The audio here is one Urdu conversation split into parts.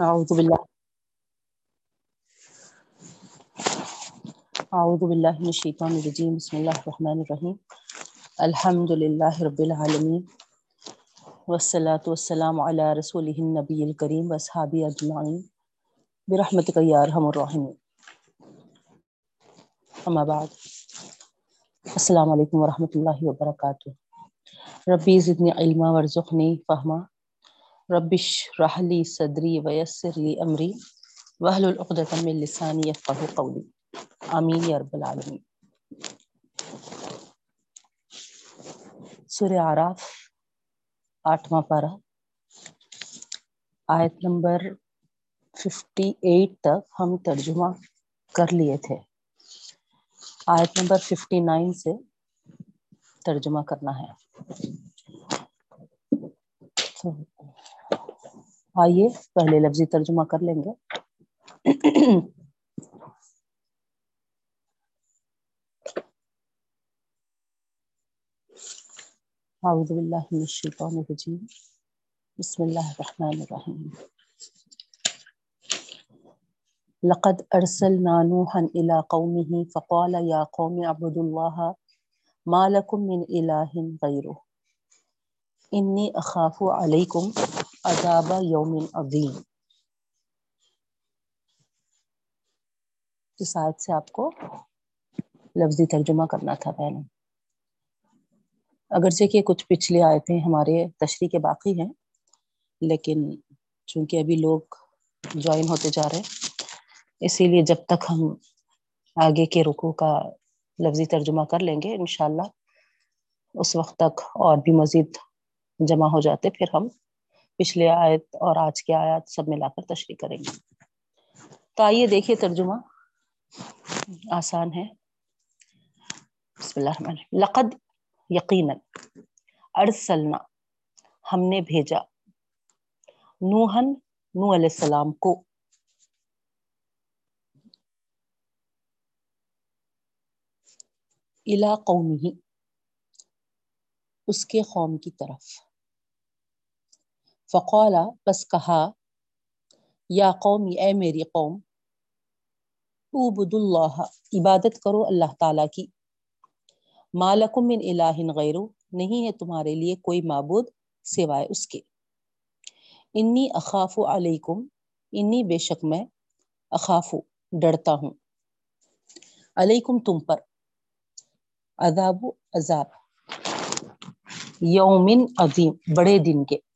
أعوذ بالله. أعوذ بالله من الشيطان الرجيم. بسم الله الرحمن الرحيم. الحمد لله رب العالمين. والصلاة والسلام على رسوله النبي الكريم وأصحابه أجمعين. برحمتك يا أرحم الراحمين. أما بعد. السلام عليكم ورحمة الله وبركاته. ربي زدني علما، وارزقني فهما. رب اشرح لي صدري ويسر لي أمري واحلل من لساني يفقهوا قولي. آمین یا رب العالمین سورہ عراف، آٹھواں پارہ، آیت نمبر ففٹی ایٹ تک ہم ترجمہ کر لیے تھے۔ آیت نمبر ففٹی نائن سے ترجمہ کرنا ہے۔ آئیے، پہلے لفظی ترجمہ کر لیں گے۔ اعوذ باللہ من الشیطان الرجیم۔ بسم اللہ الرحمن الرحیم۔ لقد ارسلنا نوحا الى قومه فقال يا قوم اعبدوا الله ما لكم من اله غيره۔ انی اخاف علیکم عذاب یوم عظیم۔ اس آیت سے آپ کو لفظی ترجمہ کرنا تھا پہلے اگرچہ کہ کچھ پچھلے آئے تھے ہمارے تشریح کے باقی ہیں، لیکن چونکہ ابھی لوگ جوائن ہوتے جا رہے ہیں، اسی لیے جب تک ہم آگے کے رکو کا لفظی ترجمہ کر لیں گے، انشاءاللہ اس وقت تک اور بھی مزید جمع ہو جاتے، پھر ہم پچھلے آیت اور آج کے آیات سب ملا کر تشریح کریں گے۔ تو آئیے دیکھیے ترجمہ۔ آسان ہے۔ بسم اللہ الرحمن لقد یقیناً ارسلنا، ہم نے بھیجا نوحن نو علیہ السلام کو۔ الا قومی اس کے قوم کی طرف۔ فقولا بس کہا، یا قومی اے میری قوم عبد اللہ عبادت کرو اللہ تعالی کی۔ مالکم من الہ غیر، نہیں ہے تمہارے لیے کوئی معبود سوائے اس کے۔ انی اخاف علیکم، انی بے شک میں اخاف، ڈرتا ہوں۔ علیکم تم پر عذاب عذاب۔ یومن عظیم، بڑے دن کے۔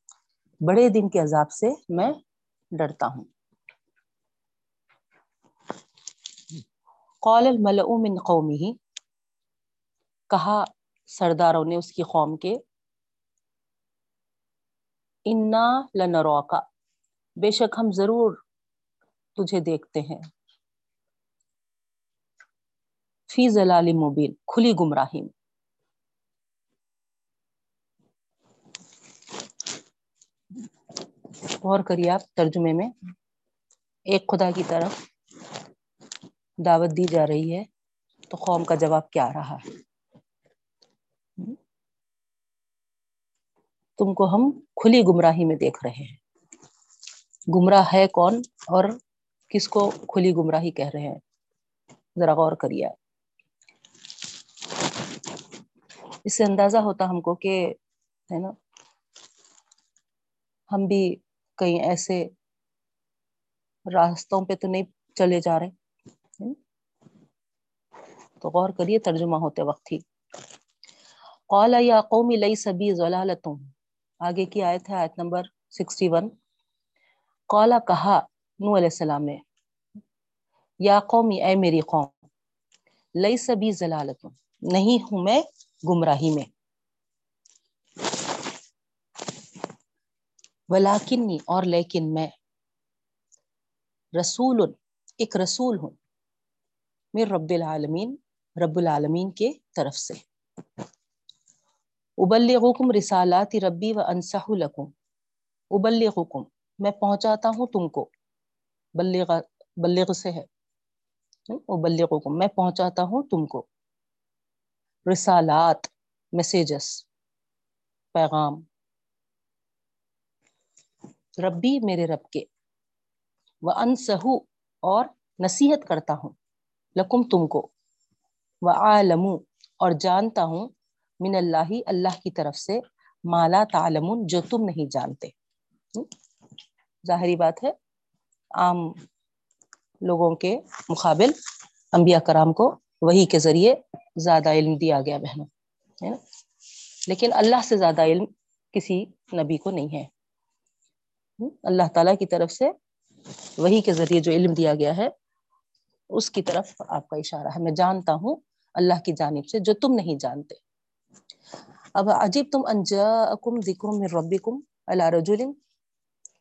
بڑے دن کے عذاب سے میں ڈرتا ہوں۔ قال الملأ من قومه۔ کہا سرداروں نے اس کی قوم کے، انا لنروکا بے شک ہم ضرور تجھے دیکھتے ہیں۔ فی ضلال مبین۔ کھلی گمراہی میں۔ غور کریے آپ ترجمے میں۔ ایک خدا کی طرف دعوت دی جا رہی ہے، تو قوم کا جواب کیا رہا؟ ہے تم کو ہم کھلی گمراہی میں دیکھ رہے ہیں۔ گمراہ ہے کون اور کس کو کھلی گمراہی کہہ رہے ہیں؟ ذرا غور کریے۔ اس سے اندازہ ہوتا ہم کو کہ، ہے نا، ہم بھی کہیں ایسے راستوں پہ تو نہیں چلے جا رہے تو غور کریے، ترجمہ ہوتے وقت ہی۔ قال، یا قوم، لیس بی ضلالتم آگے کی آیت ہے، آیت نمبر 61 قالا کہا نو علیہ السلام نے، یا قومی اے میری قوم، لیس بی ضلالتم نہیں ہوں میں گمراہی میں۔ ولیکنی اور لیکن میں رسول، ایک رسول ہوں۔ میں رب العالمین رب العالمین کے طرف سے۔ ابلغکم رسالات ربی و انصح لکم۔ ابلغکم، میں پہنچاتا ہوں تم کو۔ بلغ بلغ سے ہے۔ ابلغکم، میں پہنچاتا ہوں تم کو۔ رسالات، میسیجز، پیغام۔ ربی میرے رب کے۔ وہ انسہو اور نصیحت کرتا ہوں۔ لکم تم کو۔ وہ عالم اور جانتا ہوں۔ من اللہ اللہ کی طرف سے۔ مالا تعلمون، جو تم نہیں جانتے۔ ظاہری بات ہے۔ عام لوگوں کے مقابل انبیاء کرام کو وہی کے ذریعے زیادہ علم دیا گیا، بہنوں، ہے نا؟ لیکن اللہ سے زیادہ علم کسی نبی کو نہیں ہے۔ اللہ تعالیٰ کی طرف سے وہی کے ذریعے جو علم دیا گیا ہے، اس کی طرف آپ کا اشارہ ہے۔ میں جانتا ہوں اللہ کی جانب سے جو تم نہیں جانتے۔ اب عجیب تم انجاکم ذکر میں ربی کم اللہ رجول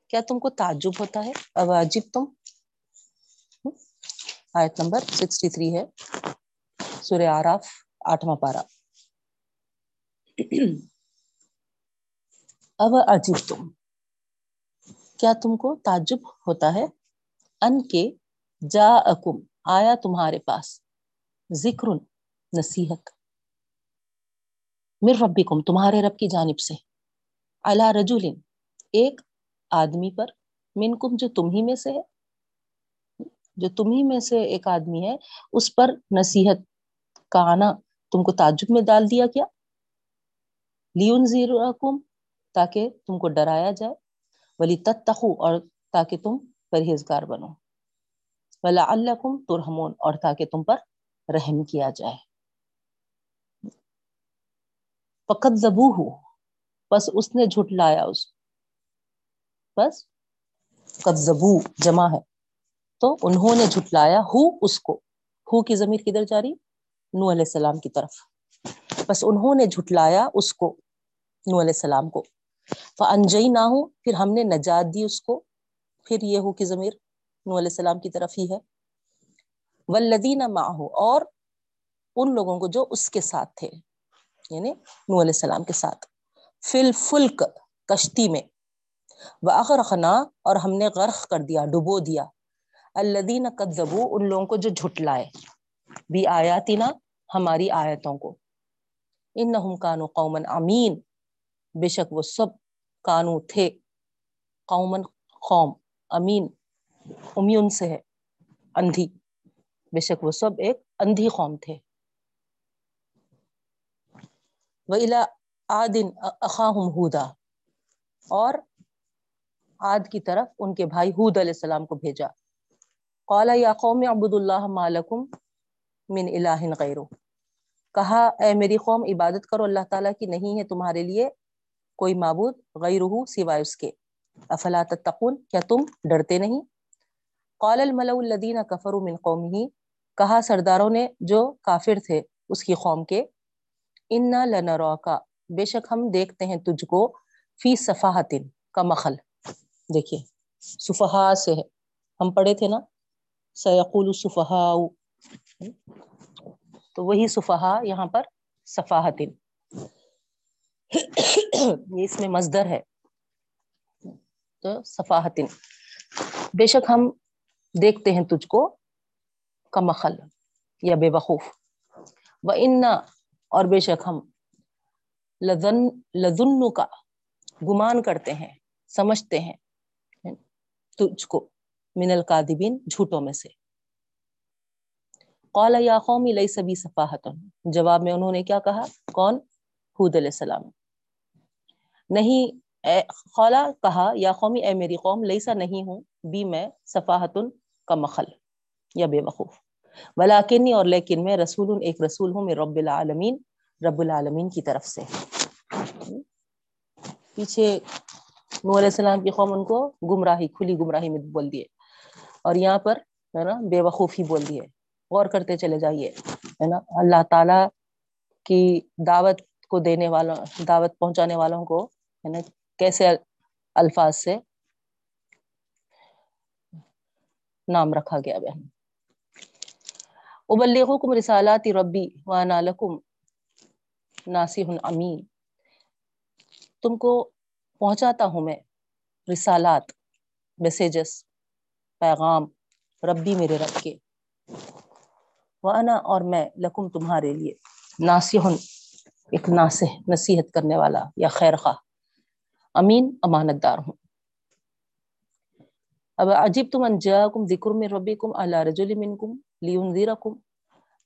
کیا تم کو تعجب ہوتا ہے؟ اب عجیب تم۔ آیت نمبر سکسٹی تھری ہے، سورہ آراف، آٹھواں پارا اب عجیب تم۔ کیا تم کو تعجب ہوتا ہے؟ ان کے جا اکم آیا تمہارے پاس۔ ذکر، نصیحت۔ مر ربکم، تمہارے رب کی جانب سے۔ اللہ رجول ایک آدمی پر۔ من کم جو تم ہی میں سے ہے۔ جو تم ہی میں سے ایک آدمی ہے، اس پر نصیحت۔ کا آنا تم کو تعجب میں ڈال دیا کیا لیون زیرو تاکہ تم کو ڈرایا جائے۔ ولی تتخو اور تاکہ تم پرہیزگار بنو۔ ولا اللہ کم اور تاکہ تم پر رحم کیا جائے۔ فقط زبو ہو بس اس نے جھٹلایا اس بس قد زبو جمع ہے۔ تو انہوں نے جھٹلایا ہو اس کو۔ ہو کی ضمیر کدھر جاری نو علیہ السلام کی طرف۔ بس انہوں نے جھٹلایا اس کو نو علیہ السلام کو۔ انجئی نہ ہو پھر ہم نے نجات دی اس کو، پھر یہ ہو کہ ضمیر نو علیہ السلام کی طرف ہی ہے۔ ولدین ماہو اور ان لوگوں کو جو اس کے ساتھ تھے یعنی نو علیہ السلام کے ساتھ۔ فل فلک کشتی میں۔ وغرقنا اور ہم نے غرق کر دیا، ڈبو دیا۔ الدین قدبو ان لوگوں کو جو جھٹلائے بھی آیاتنا ہماری آیتوں کو۔ ان نہ کانو قومن امین بے شک وہ سب کانو تھے۔ قومن قوم، امین، امیون سے ہے، اندھی۔ بے شک وہ سب ایک اندھی قوم تھے۔ وَإِلَىٰ عَادٍ أَخَاهُمْ هُودًا۔ اور عاد کی طرف ان کے بھائی حود علیہ السلام کو بھیجا۔ قَالَ يَا قَوْمِ عَبُدُ اللَّهَ مَا لَكُمْ مِنْ إِلَٰهٍ غَيْرُ کہا، اے میری قوم، عبادت کرو اللہ تعالیٰ کی نہیں ہے تمہارے لیے۔ کوئی معبود غیر سوائے اس کے۔ افلا تتقون؟ کیا تم ڈرتے نہیں؟ قال الملأ الذين كفروا من قومه کہا سرداروں نے جو کافر تھے اس کی قوم کے، انا لنراکا بے شک ہم دیکھتے ہیں تجھ کو فی صفاحت کا مخل دیکھیے صفحا سے ہے۔ ہم پڑھے تھے نا، سیقول صفحا تو وہی صفحا یہاں پر صفاحت یہ اس میں مزدر ہے۔ تو صفاحت بے شک ہم دیکھتے ہیں تجھ کو کمخل یا بے وقوف۔ و انا اور بے شک ہم لذن لذن کا گمان کرتے ہیں، سمجھتے ہیں تجھ کو من القادبین جھوٹوں میں سے۔ قال یا قوم، لیس بی صفاحت جواب میں انہوں نے کیا کہا؟ کون؟ حود علیہ السلام۔ نہیں، اے خولا کہا، یا قومی، اے میری قوم، لیسا نہیں ہوں بی میں صفاحت کا مخل یا بے وقوف۔ ولاکنی اور لیکن میں رسول، ایک رسول ہوں میں رب العالمین رب العالمین کی طرف سے۔ پیچھے نور علیہ السلام کی قوم ان کو گمراہی، کھلی گمراہی میں بول دیے۔ اور یہاں پر، ہے نا، بے وقوفی بول دیے۔ غور کرتے چلے جائیے، ہے نا، اللہ تعالی کی دعوت کو دینے والوں دعوت پہنچانے والوں کو ہے نا کیسے الفاظ سے نام رکھا گیا بہن۔ ابلیغکم رسالات ربی وانا لکم ناصح امین۔ تم کو پہنچاتا ہوں میں رسالات میسیجز پیغام ربی میرے رب کے۔ وانا اور میں لکم تمہارے لیے ناصح ایک ناصح نصیحت کرنے والا یا خیر خواہ۔ امین، امانت دار ہوں۔ اب عجیب تم انجاکم ذکر میں من ربکم علی رجل منکم لینذرکم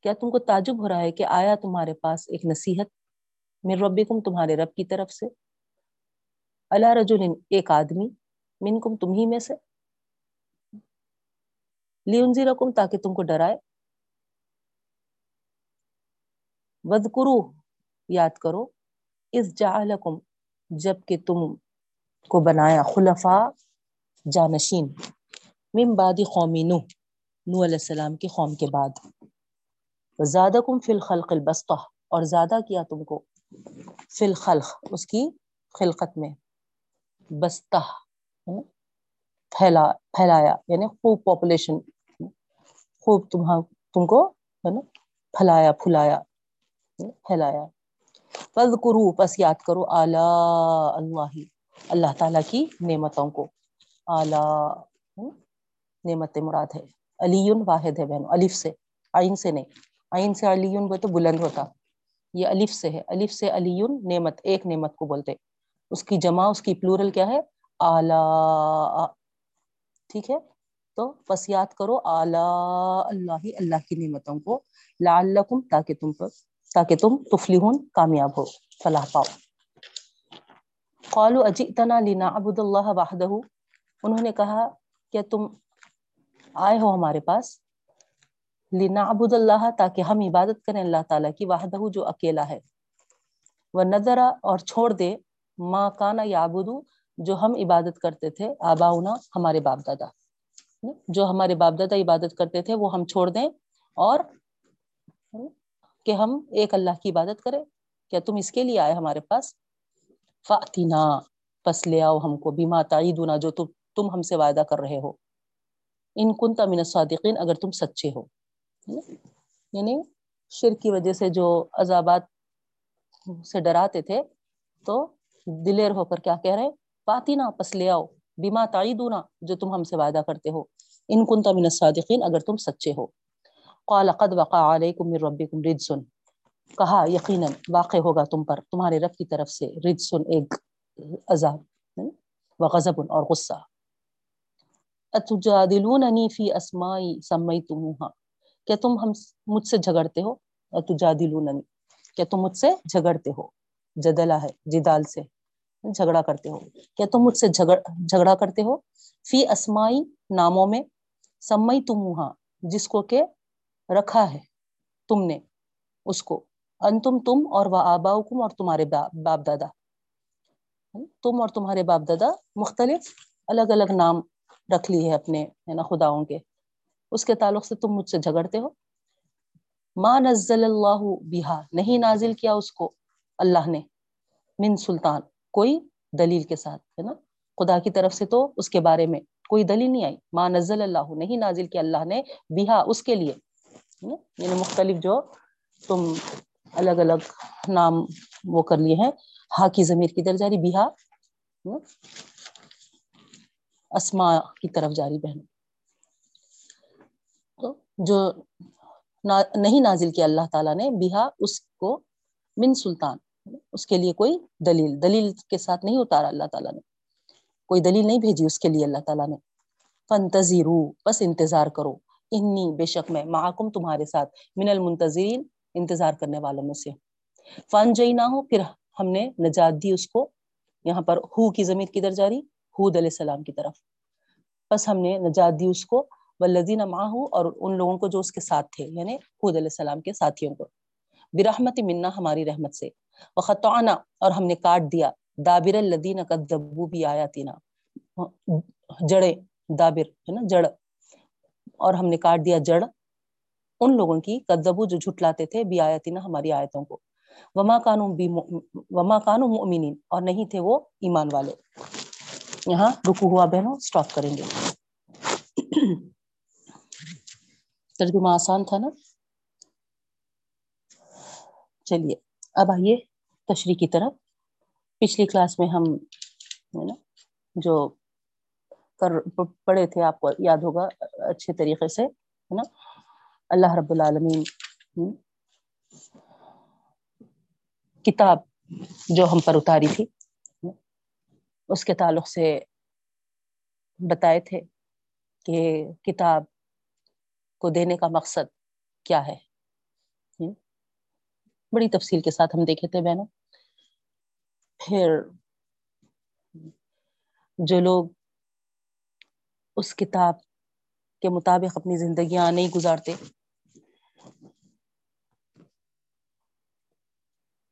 کیا تم کو تعجب ہو رہا ہے کہ آیا تمہارے پاس ایک نصیحت من ربکم تمہارے رب کی طرف سے؟ علی رجل، ایک آدمی منکم تم ہی میں سے؟ لینذرکم تاکہ تم کو ڈرائے۔ وذکرو یاد کرو اس جعلکم جبکہ تم کو بنایا خلفاء جانشین، من بعد قومی نو نو علیہ السلام کی قوم کے بعد. زادکم فی الخلق البسطہ، اور زیادہ کیا تم کو؟ فی الخلق، اس کی خلقت میں. بستہ پھیلا، پھیلایا یعنی خوب پاپولیشن خوب تمہاں، تم کو، ہے نا پھیلایا پھلایا، پھیلایا. فذکرو پس یاد کرو اعلی اللہ اللہ تعالیٰ کی نعمتوں کو۔ اعلی نعمت مراد ہے۔ علی واحد ہے بہن الف سے، عین سے نہیں۔ عین سے علی وہ تو بلند ہوتا۔ یہ الف سے ہے۔ الف سے علی نعمت، ایک نعمت کو بولتے۔ اس کی جمع، اس کی پلورل کیا ہے؟ اعلی ٹھیک ہے؟ تو بس یاد کرو اعلی اللہ اللہ کی نعمتوں کو، لعلکم تاکہ تم پر تاکہ تم تفلحون کامیاب ہو، فلاح پاؤ۔ قالوا اجئتنا لنعبد اللہ وحدہ۔ انہوں نے کہا کہ تم آئے ہو ہمارے پاس۔ لنعبد اللہ تاکہ ہم عبادت کریں اللہ تعالیٰ کی، وحدہ جو اکیلا ہے۔ وہ نظرا اور چھوڑ دے ما کانا یعبدو جو ہم عبادت کرتے تھے، آباؤنا ہمارے باپ دادا جو ہمارے باپ دادا عبادت کرتے تھے، وہ ہم چھوڑ دیں اور کہ ہم ایک اللہ کی عبادت کریں، کیا تم اس کے لیے آئے ہمارے پاس؟ فاتینا پس لے آؤ ہم کو بیما تعیدنا جو تم تم ہم سے وعدہ کر رہے ہو۔ ان کنت من الصادقین اگر تم سچے ہو۔ یعنی شرک کی وجہ سے جو عذابات سے ڈراتے تھے، تو دلیر ہو کر کیا کہہ رہے فاتینا پس لے آؤ۔ بیما تعیدنا جو تم ہم سے وعدہ کرتے ہو۔ ان کنت من الصادقین اگر تم سچے ہو۔ قال، قد وقع علیکم من ربکم رجسن کہا، یقیناً واقع ہوگا تم پر، تمہارے رب کی طرف سے رجسن ایک عذاب و غضب اور غصہ۔ اتجادلوننی فی اسمائی سمیتموہا۔ کیا تم ہم مجھ سے جھگڑتے ہو؟ اتجادلوننی۔ کیا تم مجھ سے جھگڑتے ہو؟ جدلہ ہے، جدال سے جھگڑا کرتے ہو۔ کیا تم مجھ سے جھگڑ، جھگڑا کرتے ہو؟ فی اسمائی ناموں میں سمیتموہا، جس کو کہ رکھا ہے تم نے اس کو۔ انتم تم اور وہ آباؤکم اور تمہارے باپ دادا۔ تم اور تمہارے باپ دادا مختلف الگ الگ نام رکھ لی ہے اپنے، ہے نا، خداؤں کے۔ اس کے تعلق سے تم مجھ سے جھگڑتے ہو۔ ما نزل اللہ بہا، نہیں نازل کیا اس کو اللہ نے من سلطان، کوئی دلیل کے ساتھ، ہے نا۔ خدا کی طرف سے تو اس کے بارے میں کوئی دلیل نہیں آئی۔ ما نزل اللہ، نہیں نازل کیا اللہ نے بہا اس کے لیے۔ یعنی مختلف جو تم الگ الگ نام وہ کر لیے ہیں۔ ہا کی ضمیر کی طرف جاری بہا؟ اسما کی طرف جاری بہن تو جو نہیں نازل کیا اللہ تعالیٰ نے، بہا اس کو من سلطان، اس کے لیے کوئی دلیل دلیل کے ساتھ نہیں اتارا اللہ تعالیٰ نے۔ کوئی دلیل نہیں بھیجی اس کے لیے اللہ تعالیٰ نے۔ فنتظرو بس انتظار کرو۔ انی بے شک میں، معاکم تمہارے ساتھ، من المنتظرین، انتظار کرنے والوں میں سے۔ فن جئی نہ ہو پھر ہم نے نجات دی اس کو۔ یہاں پر ہو کی ضمیر کدھر جاری حود علیہ السلام کی طرف۔ بس ہم نے نجات دی اس کو۔ والذین معه اور ان لوگوں کو جو اس کے ساتھ تھے یعنی حود علیہ السلام کے ساتھیوں کو۔ برحمت منا، ہماری رحمت سے۔ وخطعنا، اور ہم نے کاٹ دیا۔ دابر الذین کذبوا بآیاتنا جڑے دابر، ہے نا، جڑ۔ اور ہم نے کاٹ دیا جڑ ان لوگوں کی کذبوا جو جھٹلاتے تھے بی بآیاتنا ہماری آیتوں کو۔ وما کانوا وما کانوا مؤمنین۔ اور نہیں تھے وہ ایمان والے۔ یہاں رکو ہوا بہنوں سٹاپ کریں گے۔ ترجمہ آسان تھا نا؟ چلیے، اب آئیے تشریح کی طرف۔ پچھلی کلاس میں ہم جو کر پڑھے تھے آپ کو یاد ہوگا، اچھے طریقے سے، ہے نا؟ اللہ رب العالمین کتاب جو ہم پر اتاری تھی، اس کے تعلق سے بتائے تھے کہ کتاب کو دینے کا مقصد کیا ہے۔ بڑی تفصیل کے ساتھ ہم دیکھے تھے بہنوں۔ پھر جو لوگ اس کتاب کے مطابق اپنی زندگیاں نہیں گزارتے۔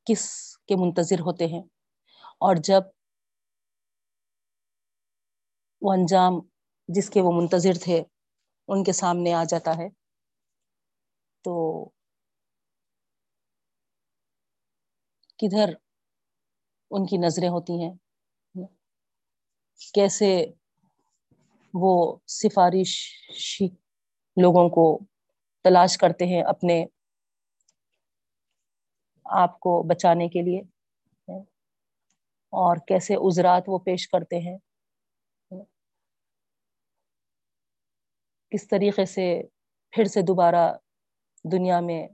کس کے منتظر ہوتے ہیں؟ اور جب وہ انجام جس کے وہ منتظر تھے ان کے سامنے آ جاتا ہے، تو کدھر ان کی نظریں ہوتی ہیں؟ کیسے وہ سفارش لوگوں کو تلاش کرتے ہیں اپنے آپ کو بچانے کے لیے، اور کیسے عزرات وہ پیش کرتے ہیں، کس طریقے سے پھر سے دوبارہ دنیا میں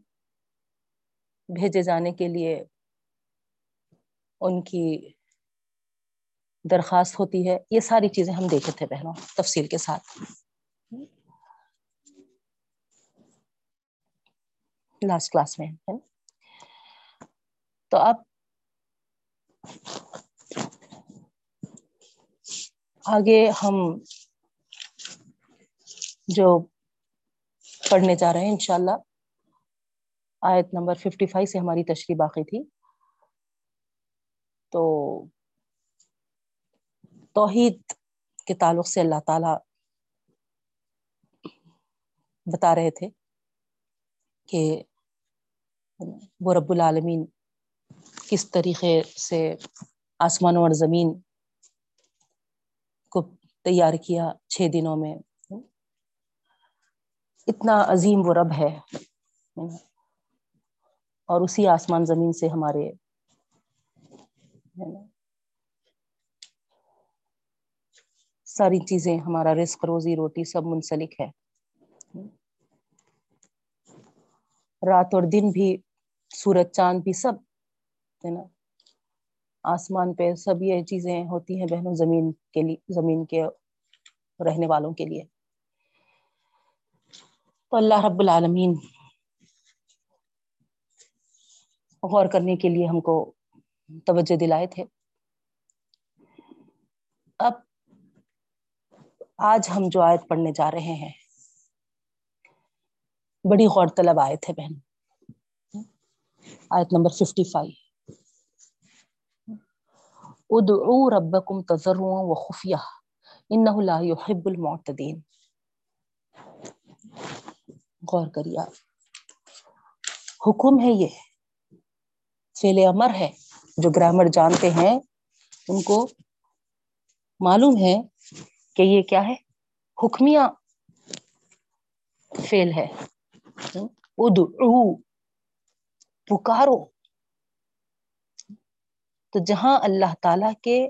بھیجے جانے کے لیے ان کی درخواست ہوتی ہے۔ یہ ساری چیزیں ہم دیکھے تھے بہنوں، تفصیل کے ساتھ۔ لاسٹ کلاس میں تو اب آگے ہم جو پڑھنے جا رہے ہیں، انشاءاللہ آیت نمبر ففٹی فائیو سے ہماری تشریح باقی تھی۔ تو توحید کے تعلق سے اللہ تعالی بتا رہے تھے کہ وہ رب العالمین کس طریقے سے آسمان اور زمین کو تیار کیا چھ دنوں میں۔ اتنا عظیم وہ رب ہے۔ اور اسی آسمان زمین سے ہمارے ساری چیزیں، ہمارا رزق، روزی، روٹی سب منسلک ہے۔ رات اور دن بھی، سورج، چاند بھی سب، ہے نا؟ آسمان پہ سب یہ چیزیں ہوتی ہیں بہنوں، زمین کے لیے، زمین کے رہنے والوں کے لیے۔ تو اللہ رب العالمین غور کرنے کے لیے ہم کو توجہ دلائے تھے۔ اب آج ہم جو آیت پڑھنے جا رہے ہیں، بڑی غور طلب آیت ہے بہن۔ آیت نمبر ففٹی فائیو ادعو ربکم تضرعا و خفیہ انہو لا يحب المعتدین۔ غور کریے آپ۔ حکم ہے یہ، فعل امر ہے، جو گرامر جانتے ہیں، ان کو معلوم ہے کہ یہ کیا ہے؟ حکمیہ فیل ہے۔ ادعو، پکارو۔ تو جہاں اللہ تعالی کے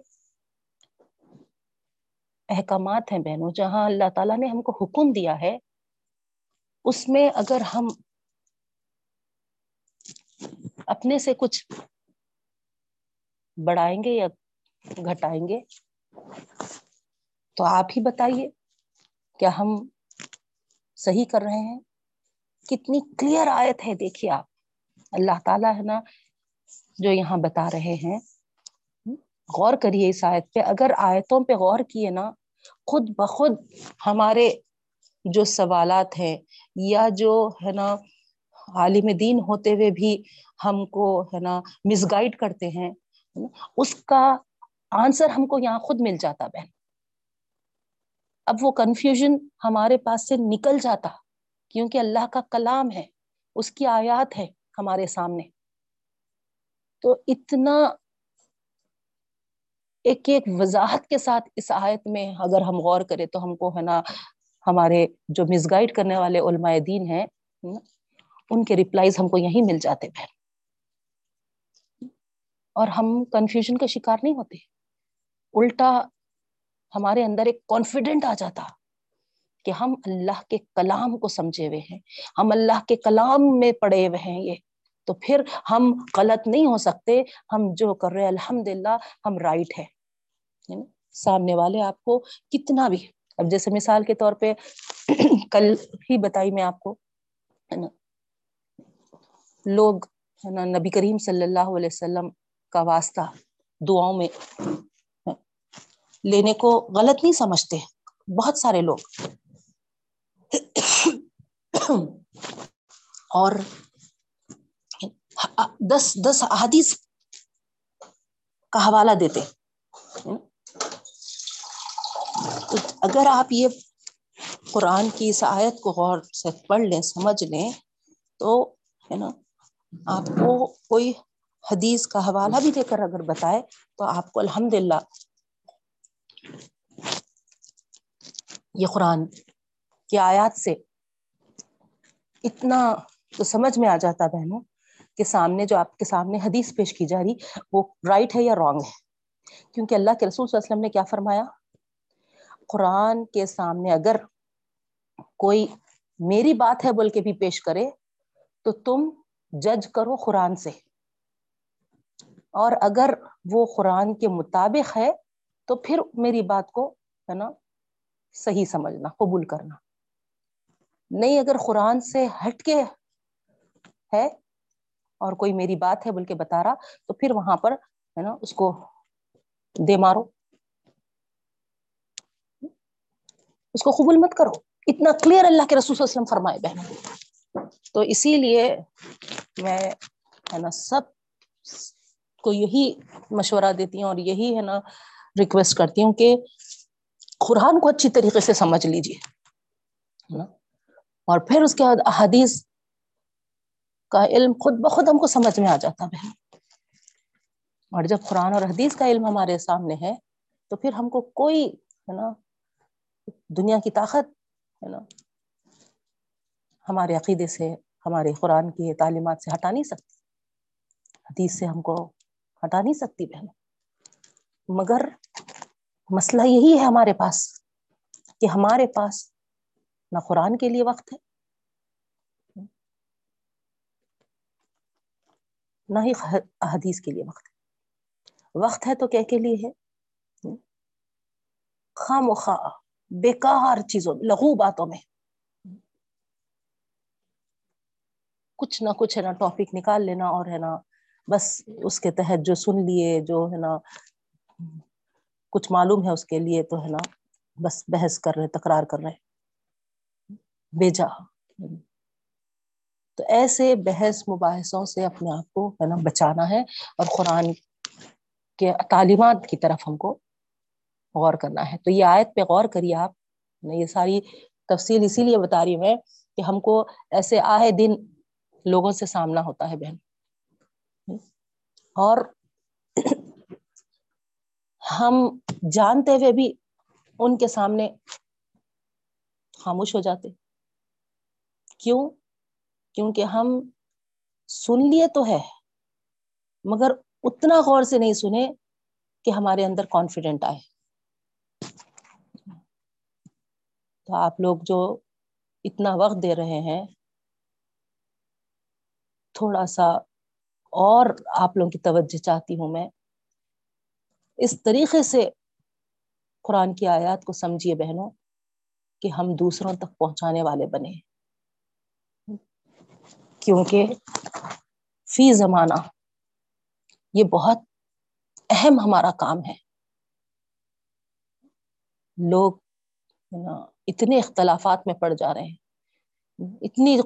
احکامات ہیں بہنوں، جہاں اللہ تعالیٰ نے ہم کو حکم دیا ہے، اس میں اگر ہم اپنے سے کچھ بڑھائیں گے یا گھٹائیں گے تو آپ ہی بتائیے کیا ہم صحیح کر رہے ہیں؟ کتنی کلیئر آیت ہے دیکھیے آپ۔ اللہ تعالیٰ ہے نا جو یہاں بتا رہے ہیں۔ غور کریے اس آیت پہ۔ اگر آیتوں پہ غور کیے نا، خود بخود ہمارے جو سوالات ہیں یا جو ہے نا عالم دین ہوتے ہوئے بھی ہم کو ہے نا مس گائڈ کرتے ہیں اس کا آنسر ہم کو یہاں خود مل جاتا بہن۔ اب وہ کنفیوژن ہمارے پاس سے نکل جاتا کیونکہ اللہ کا کلام ہے، اس کی آیات ہے ہمارے سامنے۔ تو اتنا ایک ایک وضاحت کے ساتھ اس آیت میں اگر ہم غور کریں تو ہم کو ہے نا، ہمارے جو مس گائڈ کرنے والے علماء دین ہیں، ان کے ریپلائز ہم کو یہیں مل جاتے بہن اور ہم کنفیوژن کا شکار نہیں ہوتے۔ الٹا ہمارے اندر ایک کانفیڈنٹ آ جاتا کہ ہم اللہ کے کلام کو سمجھے ہوئے ہیں، ہم اللہ کے کلام میں پڑے ہوئے ہیں یہ۔ تو پھر ہم غلط نہیں ہو سکتے، ہم جو کر رہے الحمد للہ ہم رائٹ ہے سامنے والے آپ کو کتنا بھی، اب جیسے مثال کے طور پہ کل ہی بتائی میں آپ کو، ہے نا؟ لوگ، ہے نا، نبی کریم صلی اللہ علیہ وسلم کا واسطہ دعاؤں میں لینے کو غلط نہیں سمجھتے۔ بہت سارے لوگ۔ اور دس دس احادیث کا حوالہ دیتے۔ اگر آپ یہ قرآن کی اس آیت کو غور سے پڑھ لیں، سمجھ لیں، تو ہے نا، آپ کو کوئی حدیث کا حوالہ بھی دے کر اگر بتائے، تو آپ کو الحمد للہ یہ قرآن کی آیات سے اتنا تو سمجھ میں آ جاتا بہنوں کہ سامنے جو آپ کے سامنے حدیث پیش کی جا رہی وہ رائٹ ہے یا رانگ ہے؟ کیونکہ اللہ کے رسول صلی اللہ علیہ وسلم نے کیا فرمایا؟ قرآن کے سامنے اگر کوئی میری بات ہے بول کے بھی پیش کرے تو تم جج کرو قرآن سے۔ اور اگر وہ قرآن کے مطابق ہے تو پھر میری بات کو ہے نا صحیح سمجھنا، قبول کرنا۔ نہیں اگر قرآن سے ہٹ کے ہے اور کوئی میری بات ہے بول کے بتا رہا، تو پھر وہاں پر ہے نا، اس کو دے مارو۔ اس کو قبول مت کرو۔ اتنا کلیئر اللہ کے رسول صلی اللہ علیہ وسلم فرمائے بہن تو اسی لیے میں ہے نا، سب کو یہی مشورہ دیتی ہوں اور یہی ہے نا ریکویسٹ کرتی ہوں کہ قرآن کو اچھی طریقے سے سمجھ لیجیے اور پھر اس کے بعد احادیث کا علم خود بخود ہم کو سمجھ میں آ جاتا بہن اور جب قرآن اور حدیث کا علم ہمارے سامنے ہے، تو پھر ہم کو کوئی، ہے نا، دنیا کی طاقت، ہے نا، ہمارے عقیدے سے، ہمارے قرآن کی تعلیمات سے ہٹا نہیں سکتی۔ حدیث سے ہم کو ہٹا نہیں سکتی بہن۔ مگر مسئلہ یہی ہے ہمارے پاس کہ ہمارے پاس نہ قرآن کے لیے وقت ہے، نہ ہی حدیث کے لیے وقت ہے۔ وقت ہے تو کیا کے لیے ہے؟ خام و خواہ بیکار چیزوں، لغو باتوں میں۔ کچھ نہ کچھ ہے نا، ٹاپک نکال لینا اور ہے نا، بس اس کے تحت جو سن لیے، جو ہے نا کچھ معلوم ہے اس کے لیے تو ہے نا، بس بحث کر رہے، تکرار کر رہے۔ بیجا تو ایسے بحث مباحثوں سے اپنے آپ کو ہے نا بچانا ہے اور قرآن کے تعلیمات کی طرف ہم کو غور کرنا ہے۔ تو یہ آیت پہ غور کریے آپ۔ یہ ساری تفصیل اسی لیے بتا رہی میں کہ ہم کو ایسے آئے دن لوگوں سے سامنا ہوتا ہے بہن۔ اور ہم جانتے ہوئے بھی ان کے سامنے خاموش ہو جاتے۔ کیوں؟ کیونکہ ہم سن لیے تو ہے، مگر اتنا غور سے نہیں سنے کہ ہمارے اندر کانفیڈنٹ آئے۔ تو آپ لوگ جو اتنا وقت دے رہے ہیں، تھوڑا سا اور آپ لوگوں کی توجہ چاہتی ہوں میں۔ اس طریقے سے قرآن کی آیات کو سمجھیے بہنوں کہ ہم دوسروں تک پہنچانے والے بنے کیونکہ فی زمانہ یہ بہت اہم ہمارا کام ہے۔ لوگ اتنے اختلافات میں پڑ جا رہے ہیں، اتنی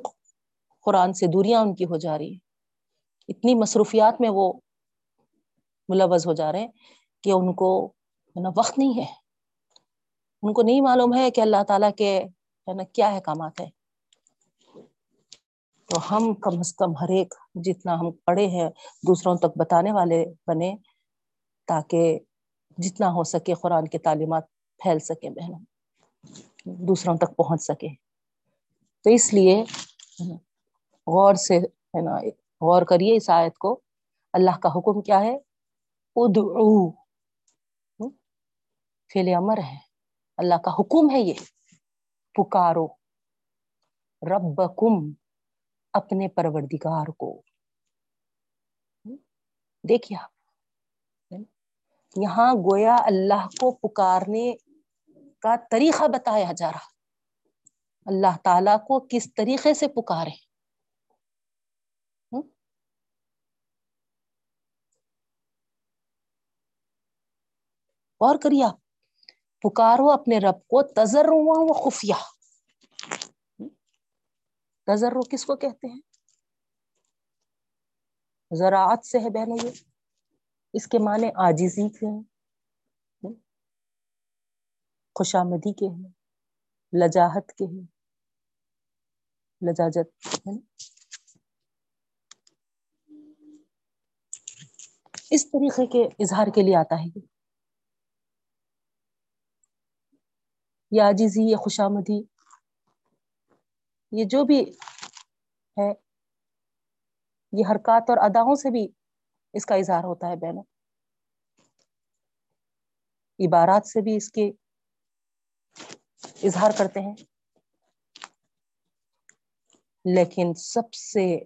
قرآن سے دوریاں ان کی ہو جا رہی ہیں، اتنی مصروفیات میں وہ ملوث ہو جا رہے ہیں کہ ان کو نا وقت نہیں ہے۔ ان کو نہیں معلوم ہے کہ اللہ تعالی کے ہے نا کیا احکامات ہے تو ہم کم از کم ہر ایک جتنا ہم پڑھے ہیں، دوسروں تک بتانے والے بنے تاکہ جتنا ہو سکے قرآن کی تعلیمات پھیل سکے بہنوں، دوسروں تک پہنچ سکے۔ تو اس لیے غور سے ہے نا، غور کریے اس آیت کو۔ اللہ کا حکم کیا ہے؟ ادعو۔ فعل امر ہے۔ اللہ کا حکم ہے یہ۔ پکارو۔ ربکم اپنے پروردگار کو۔ دیکھیے آپ۔ یہاں گویا اللہ کو پکارنے کا طریقہ بتایا جا رہا۔ اللہ تعالی کو کس طریقے سے پکارے۔ اور کریے آپ۔ پکارو اپنے رب کو تجر و خفیہ۔ تجر کس کو کہتے ہیں؟ زراعت سے ہے بہنوں یہ۔ اس کے معنی آجزی کے ہیں۔ خوشامدی کے ہیں۔ لجاہت کے ہیں۔ لجاجت اس طریقے کے اظہار کے لیے آتا ہے یہ۔ یا عجیزی یا خوشامدی یہ جو بھی ہے، یہ حرکات اور اداؤں سے بھی اس کا اظہار ہوتا ہے بہنوں۔ عبارات سے بھی اس کے اظہار کرتے ہیں۔ لیکن سب سے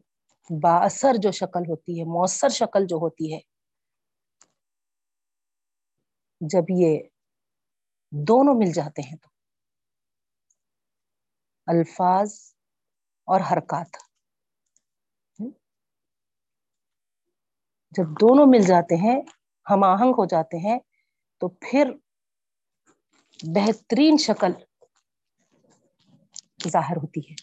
با اثر جو شکل ہوتی ہے، مؤثر شکل جو ہوتی ہے، جب یہ دونوں مل جاتے ہیں تو الفاظ اور حرکات۔ جب دونوں مل جاتے ہیں، ہم آہنگ ہو جاتے ہیں، تو پھر بہترین شکل ظاہر ہوتی ہے۔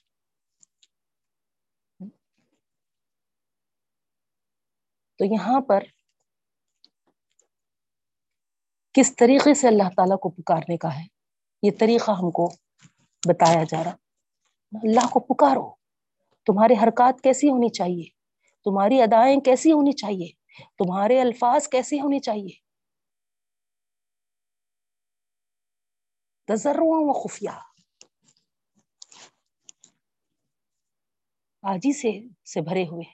تو یہاں پر کس طریقے سے اللہ تعالیٰ کو پکارنے کا ہے؟ یہ طریقہ ہم کو بتایا جا رہا۔ اللہ کو پکارو۔ تمہارے حرکات کیسی ہونی چاہیے؟ تمہاری ادائیں کیسی ہونی چاہیے؟ تمہارے الفاظ کیسی ہونی چاہیے؟ و خفیہ۔ آجی سے سے بھرے ہوئے۔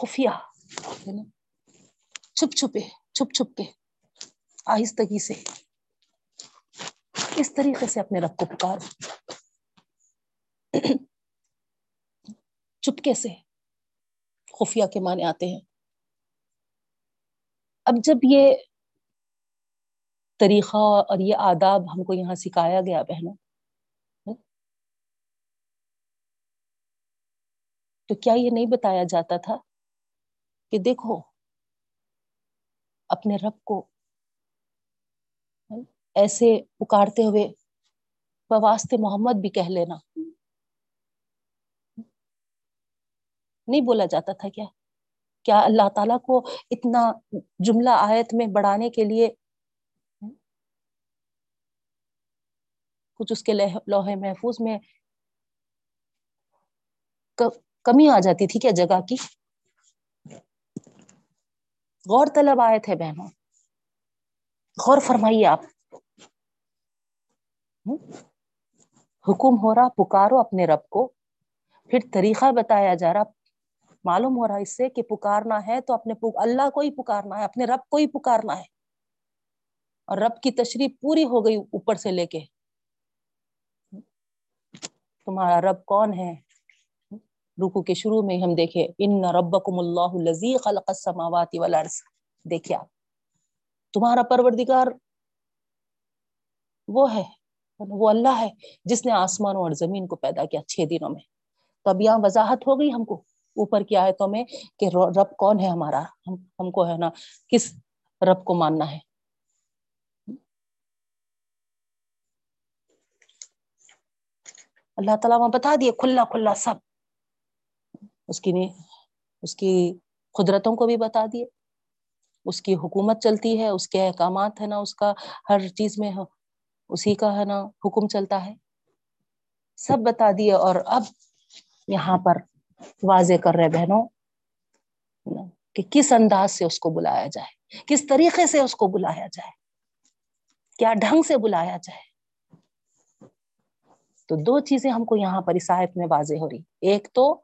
خفیہ۔ چھپ چھپے، چھپ چھپ کے آہستگی سے۔ اس طریقے سے اپنے رب کو پکار چپکے سے خفیہ کے معنی آتے ہیں۔ اب جب یہ طریقہ اور یہ آداب ہم کو یہاں سکھایا گیا بہنوں، تو کیا یہ نہیں بتایا جاتا تھا کہ دیکھو، اپنے رب کو ایسے پکارتے ہوئے بواسطے محمد بھی کہہ لینا۔ نہیں بولا جاتا تھا کیا؟ کیا اللہ تعالیٰ کو اتنا جملہ آیت میں بڑھانے کے لیے کچھ اس کے لوہے محفوظ میں کمی آ جاتی تھی کیا جگہ کی؟ غور طلب آئے تھے بہنوں۔ غور فرمائیے آپ۔ حکم ہو رہا، پکارو اپنے رب کو۔ پھر طریقہ بتایا جا رہا معلوم ہو رہا اس سے کہ پکارنا ہے تو اپنے اللہ کو ہی پکارنا ہے، اپنے رب کو ہی پکارنا ہے۔ اور رب کی تشریح پوری ہو گئی اوپر سے لے کے۔ تمہارا رب کون ہے؟ رکو کے شروع میں ہم دیکھے ان ربکم اللہ الذی خلق السماوات والارض دیکھیں آپ، تمہارا پروردگار وہ ہے، وہ اللہ ہے جس نے آسمانوں اور زمین کو پیدا کیا چھ دنوں میں۔ تو اب یہاں وضاحت ہو گئی ہم کو۔ اوپر کی آیتوں میں کہ رب کون ہے ہمارا؟ ہم ہم کو ہے نا کس رب کو ماننا ہے؟ اللہ تعالیٰ وہاں بتا دیے، کھلا کھلا سب۔ اس کی اس کی قدرتوں کو بھی بتا دیے۔ اس کی حکومت چلتی ہے، اس کے احکامات ہے نا، اس کا ہر چیز میں اسی کا ہے نا حکم چلتا ہے۔ سب بتا دیے اور اب یہاں پر واضح کر رہے بہنوں، کہ کس انداز سے اس کو بلایا جائے، کس طریقے سے اس کو بلایا جائے، کیا ڈھنگ سے بلایا جائے۔ تو دو چیزیں ہم کو یہاں پر عیسائیت میں واضح ہو رہی۔ ایک تو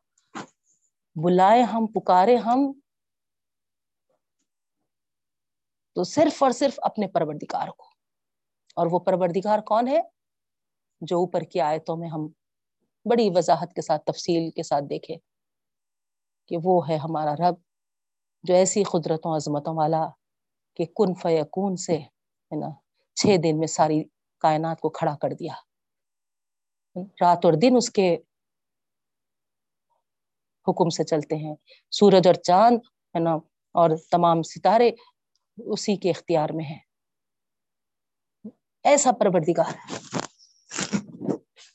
بلائے ہم، پکارے ہم، تو صرف اور صرف اپنے پروردگار کو۔ اور وہ پروردگار کون ہے؟ جو اوپر کی آیتوں میں ہم بڑی وضاحت کے ساتھ، تفصیل کے ساتھ دیکھے کہ وہ ہے ہمارا رب جو ایسی قدرتوں، عظمتوں والا کہ کن فیکون سے، ہے نا، چھ دن میں ساری کائنات کو کھڑا کر دیا۔ رات اور دن اس کے حکم سے چلتے ہیں۔ سورج اور چاند، ہے نا، اور تمام ستارے اسی کے اختیار میں ہیں۔ ایسا پروردگار۔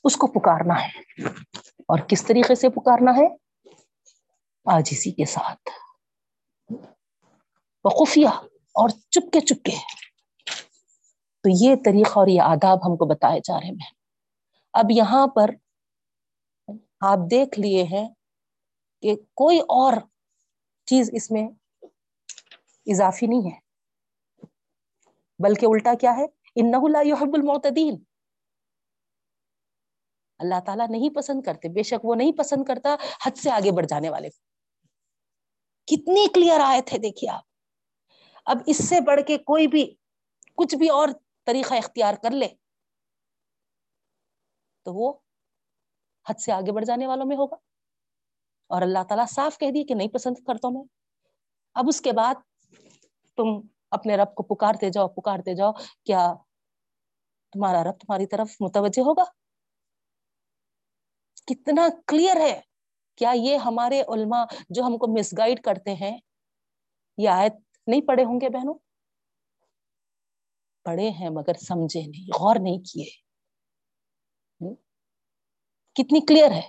اس کو پکارنا ہے۔ اور کس طریقے سے پکارنا ہے؟ آج اسی کے ساتھ۔ وقفیہ اور چپکے چپکے۔ تو یہ طریقہ اور یہ آداب ہم کو بتائے جا رہے ہیں۔ اب یہاں پر آپ دیکھ لیے ہیں کہ کوئی اور چیز اس میں اضافی نہیں ہے۔ بلکہ الٹا کیا ہے؟ ان يحب المعتدین۔ اللہ تعالیٰ نہیں پسند کرتے، بے شک وہ نہیں پسند کرتا، حد سے آگے بڑھ جانے والے۔ کتنی کلیئر آئے تھے دیکھیے آپ۔ اب اس سے بڑھ کے کوئی بھی، کچھ بھی اور طریقہ اختیار کر لے، تو وہ حد سے آگے بڑھ جانے والوں میں ہوگا۔ اور اللہ تعالیٰ صاف کہہ دی کہ نہیں پسند کرتا میں۔ اب اس کے بعد تم اپنے رب کو پکارتے جاؤ پکارتے جاؤ، کیا تمہارا رب تمہاری طرف متوجہ ہوگا؟ کتنا کلیئر ہے کیا یہ ہمارے علماء جو ہم کو مس گائڈ کرتے ہیں، یہ آیت نہیں پڑھے ہوں گے بہنوں؟ پڑھے ہیں مگر سمجھے نہیں، غور نہیں کیے۔ کتنی کلیئر ہے؟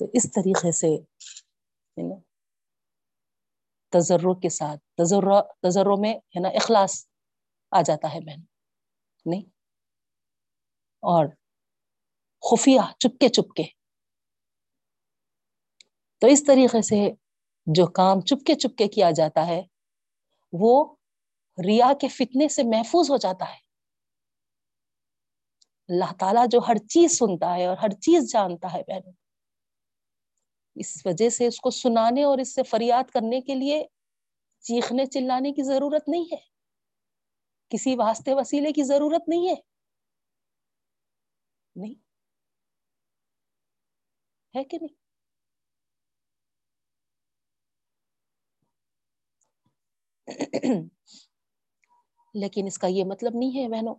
تو اس طریقے سے تجروں کے ساتھ تجروں میں، ہے نا، اخلاص آ جاتا ہے بہن نہیں۔ اور خفیہ، چپکے چپکے۔ تو اس طریقے سے جو کام چپکے چپکے کیا جاتا ہے، وہ ریا کے فتنے سے محفوظ ہو جاتا ہے۔ اللہ تعالیٰ جو ہر چیز سنتا ہے اور ہر چیز جانتا ہے بہن اس وجہ سے اس کو سنانے اور اس سے فریاد کرنے کے لیے چیخنے، چلانے کی ضرورت نہیں ہے۔ کسی واسطے وسیلے کی ضرورت نہیں ہے۔ نہیں۔ ہے کہ نہیں؟ لیکن اس کا یہ مطلب نہیں ہے بہنوں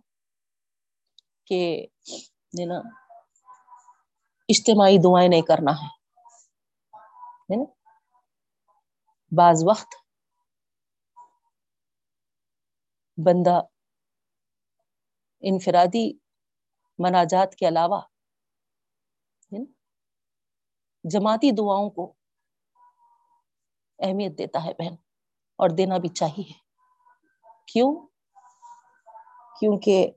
کہ نا، اجتماعی دعائیں نہیں کرنا ہے نا؟ بعض وقت بندہ انفرادی مناجات کے علاوہ جماعتی دعاؤں کو اہمیت دیتا ہے بہن اور دینا بھی چاہیے۔ کیوں؟ کیونکہ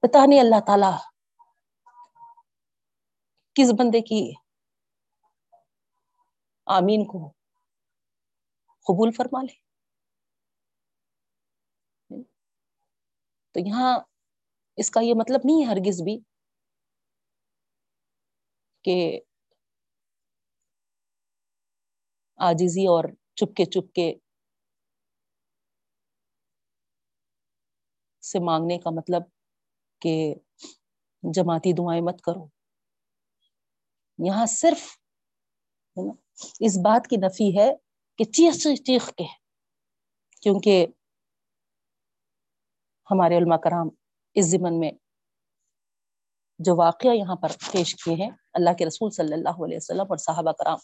پتا نہیں اللہ تعالی کس بندے کی آمین کو قبول فرما لے۔ تو یہاں اس کا یہ مطلب نہیں ہے ہرگز بھی کہ آجزی اور چپکے چپکے سے مانگنے کا مطلب کہ جماعتی دعائیں مت کرو۔ یہاں صرف اس بات کی نفی ہے کہ چیخ چیخ کے، کیونکہ ہمارے علماء کرام اس زمن میں جو واقعہ یہاں پر پیش کیے ہیں، اللہ کے رسول صلی اللہ علیہ وسلم اور صحابہ کرام۔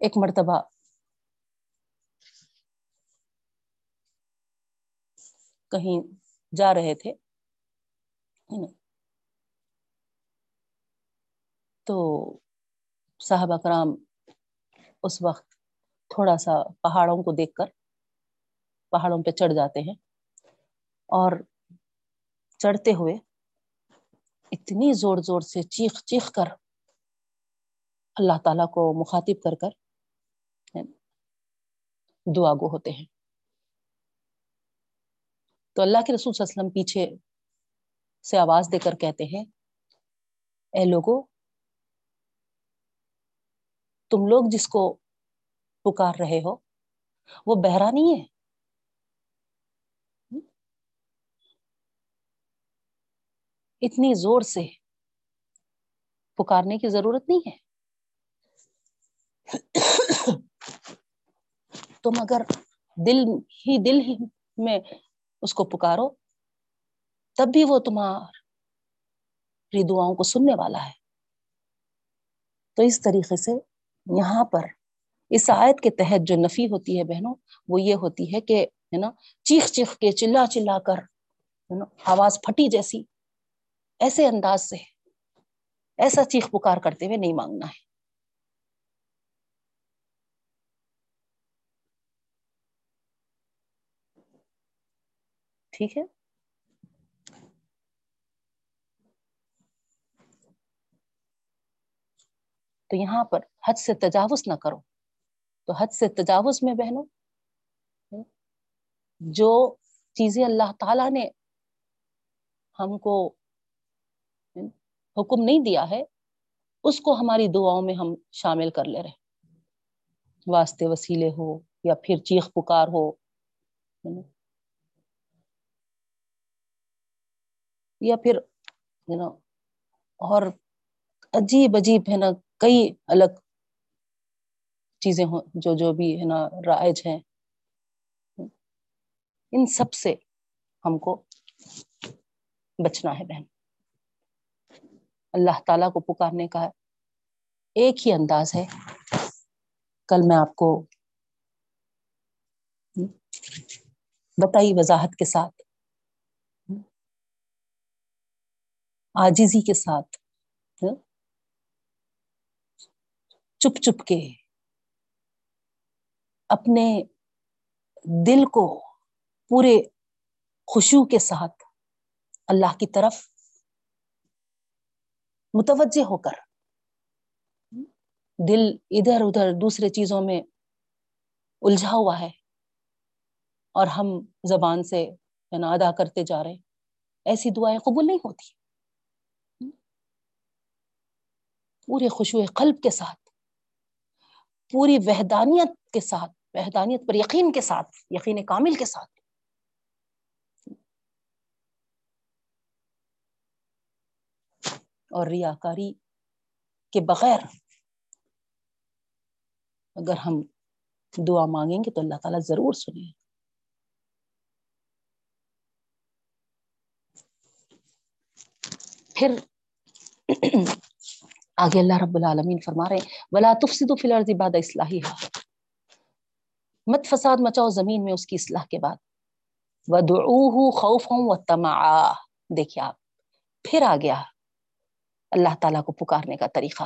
ایک مرتبہ کہیں جا رہے تھے تو صحابہ کرام اس وقت تھوڑا سا پہاڑوں کو دیکھ کر پہاڑوں پہ چڑھ جاتے ہیں۔ اور چڑھتے ہوئے اتنی زور زور سے چیخ چیخ کر اللہ تعالیٰ کو مخاطب کر کر دعا گو ہوتے ہیں۔ تو اللہ کے رسول صلی اللہ علیہ وسلم پیچھے سے آواز دے کر کہتے ہیں، اے لوگو، تم لوگ جس کو پکار رہے ہو، وہ بہرا نہیں ہے۔ اتنی زور سے پکارنے کی ضرورت نہیں ہے۔ تم اگر دل ہی دل ہی میں اس کو پکارو، تب بھی وہ تمہاری دعاؤں کو سننے والا ہے۔ تو اس طریقے سے یہاں پر اس آیت کے تحت جو نفی ہوتی ہے بہنوں، وہ یہ ہوتی ہے کہ ہے نا، چیخ چیخ کے چلا چلا کر آواز پھٹی جیسی ایسے انداز سے، ایسا چیخ پکار کرتے ہوئے نہیں مانگنا ہے۔ ٹھیک ہے۔ تو یہاں پر حد سے تجاوز نہ کرو۔ تو حد سے تجاوز میں بہنوں، جو چیزیں اللہ تعالی نے ہم کو حکم نہیں دیا ہے، اس کو ہماری دعاؤں میں ہم شامل کر لے رہے۔ واسطے وسیلے ہو یا پھر چیخ پکار ہو۔ یا پھر نا اور عجیب عجیب، ہے نا، کئی الگ چیزیں ہوں، جو جو بھی، ہے نا، رائج ہیں۔ ان سب سے ہم کو بچنا ہے، بہن۔ اللہ تعالی کو پکارنے کا ایک ہی انداز ہے۔ کل میں آپ کو بتائی وضاحت کے ساتھ آجزی کے ساتھ، چپ چپ کے اپنے دل کو پورے خوشو کے ساتھ اللہ کی طرف متوجہ ہو کر۔ دل ادھر ادھر دوسرے چیزوں میں الجھا ہوا ہے اور ہم زبان سے ادا کرتے جا رہے ایسی دعائیں قبول نہیں ہوتی۔ پورے خوشو قلب کے ساتھ، پوری وحدانیت کے ساتھ، وحدانیت پر یقین کے ساتھ، یقین کامل کے ساتھ۔ اور ریاکاری کے بغیر اگر ہم دعا مانگیں گے تو اللہ تعالیٰ ضرور سنیں پھر آگے اللہ رب العالمین فرما رہے ہیں، ولا تفسدوا فی الارض بعد اصلاحها مت فساد مچاؤ زمین میں اس کی اصلاح کے بعد۔ ودعوه خوفا وطمعا دیکھیں آپ، پھر آ گیا اللہ تعالیٰ کو پکارنے کا طریقہ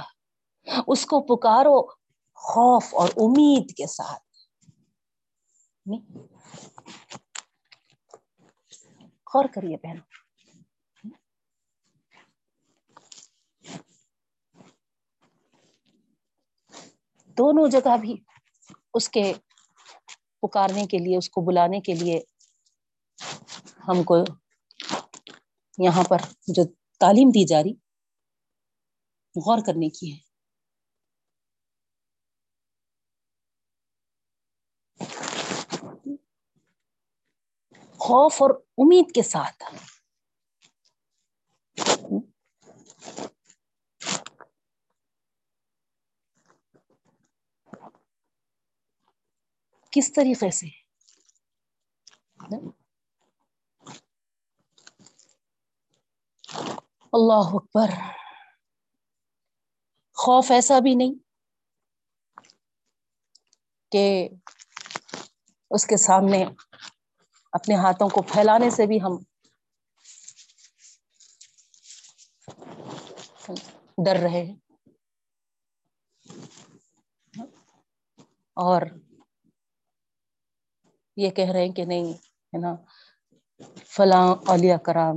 اس کو پکارو خوف اور امید کے ساتھ۔ غور کریے بہن۔ دونوں جگہ بھی اس کے پکارنے کے لیے، اس کو بلانے کے لیے ہم کو یہاں پر جو تعلیم دی جا رہی غور کرنے کی ہے۔ خوف اور امید کے ساتھ۔ کس طریقے سے؟ اللہ اکبر۔ خوف ایسا بھی نہیں کہ اس کے سامنے اپنے ہاتھوں کو پھیلانے سے بھی ہم ڈر رہے ہیں۔ اور یہ کہہ رہے ہیں کہ نہیں، ہے نا، فلاں اولیا کرام،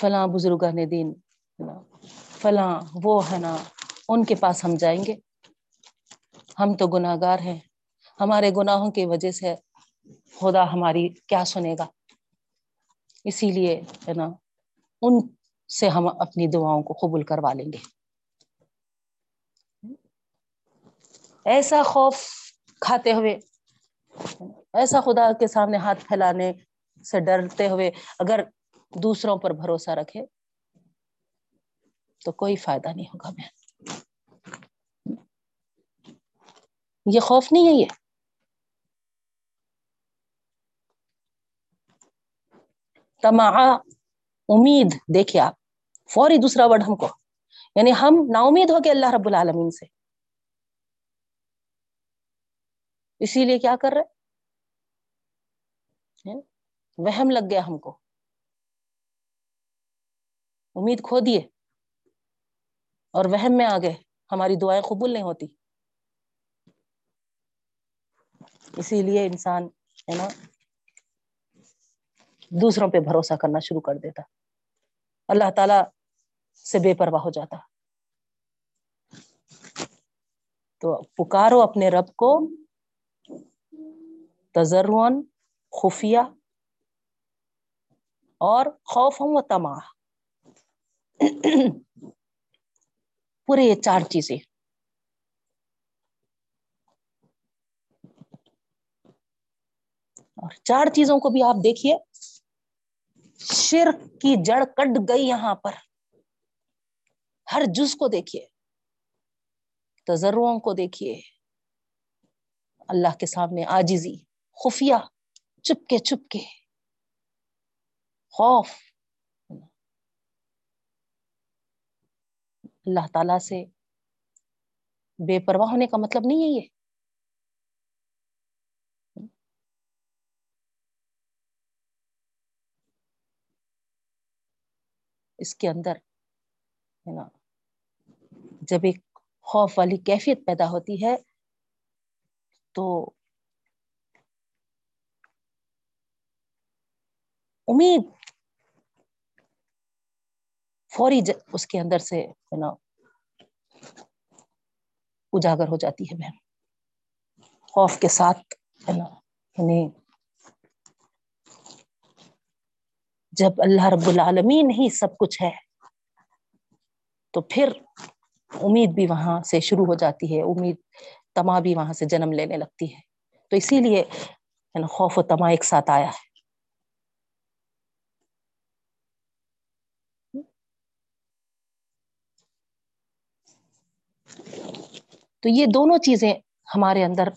فلاں بزرگا نے دین فلاں وہ، ہے نا ان کے پاس ہم جائیں گے۔ ہم تو گناہ گار ہیں۔ ہمارے گناہوں کی وجہ سے خدا ہماری کیا سنے گا۔ اسی لیے ہے نا، ان سے ہم اپنی دعاؤں کو قبول کروا لیں گے۔ ایسا خوف کھاتے ہوئے، ایسا خدا کے سامنے ہاتھ پھیلانے سے ڈرتے ہوئے اگر دوسروں پر بھروسہ رکھے تو کوئی فائدہ نہیں ہوگا۔ میں یہ خوف نہیں ہے یہ؟ تما امید دیکھے آپ، فوری دوسرا ورڈ ہم کو یعنی ہم نا امید ہو گئے اللہ رب العالمین سے۔ اسی لیے کیا کر رہے؟ وہم لگ گیا ہم کو۔ امید کھو دیے اور وہم میں آ گئے ہماری دعائیں قبول نہیں ہوتی۔ اسی لیے انسان، ہے نا، دوسروں پہ بھروسہ کرنا شروع کر دیتا۔ اللہ تعالی سے بے پرواہ ہو جاتا۔ تو پکارو اپنے رب کو تجرون خفیہ اور خوف ہوں و تما پورے یہ چار چیزیں۔ اور چار چیزوں کو بھی آپ دیکھیے۔ شرک کی جڑ کٹ گئی یہاں پر۔ ہر جز کو دیکھیے۔ تجروں کو دیکھیے۔ اللہ کے سامنے آجزی خفیہ چپ کے چپ کے خوف۔ اللہ تعالی سے بے پرواہ ہونے کا مطلب نہیں ہے یہ۔ اس کے اندر ہے نا جب ایک خوف والی کیفیت پیدا ہوتی ہے تو امید فوری اس کے اندر سے ہے نا اجاگر ہو جاتی ہے بہن، خوف کے ساتھ ہے نا یعنی جب اللہ رب العالمین ہی سب کچھ ہے، تو پھر امید بھی وہاں سے شروع ہو جاتی ہے، امید تما بھی وہاں سے جنم لینے لگتی ہے۔ تو اسی لیے یعنی خوف و تما ایک ساتھ آیا ہے۔ تو یہ دونوں چیزیں ہمارے اندر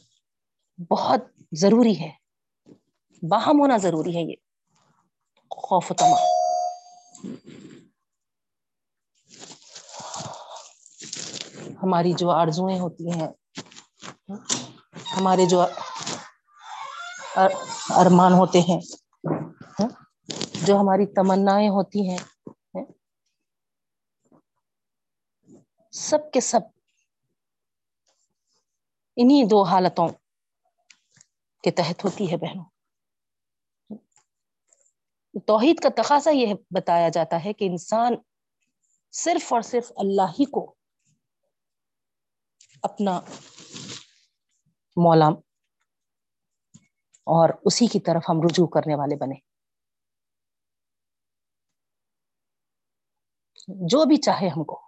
بہت ضروری ہے باہم ہونا ضروری ہے یہ۔ خوف تما ہماری جو آرزوئیں ہوتی ہیں ہمارے جو ارمان ہوتے ہیں جو ہماری تمنایں ہوتی ہیں سب کے سب انہیں دو حالتوں کے تحت ہوتی ہے بہنوں توحید کا تقاضا یہ بتایا جاتا ہے کہ انسان صرف اور صرف اللہ ہی کو اپنا مولا اور اسی کی طرف ہم رجوع کرنے والے بنے۔ جو بھی چاہے ہم کو۔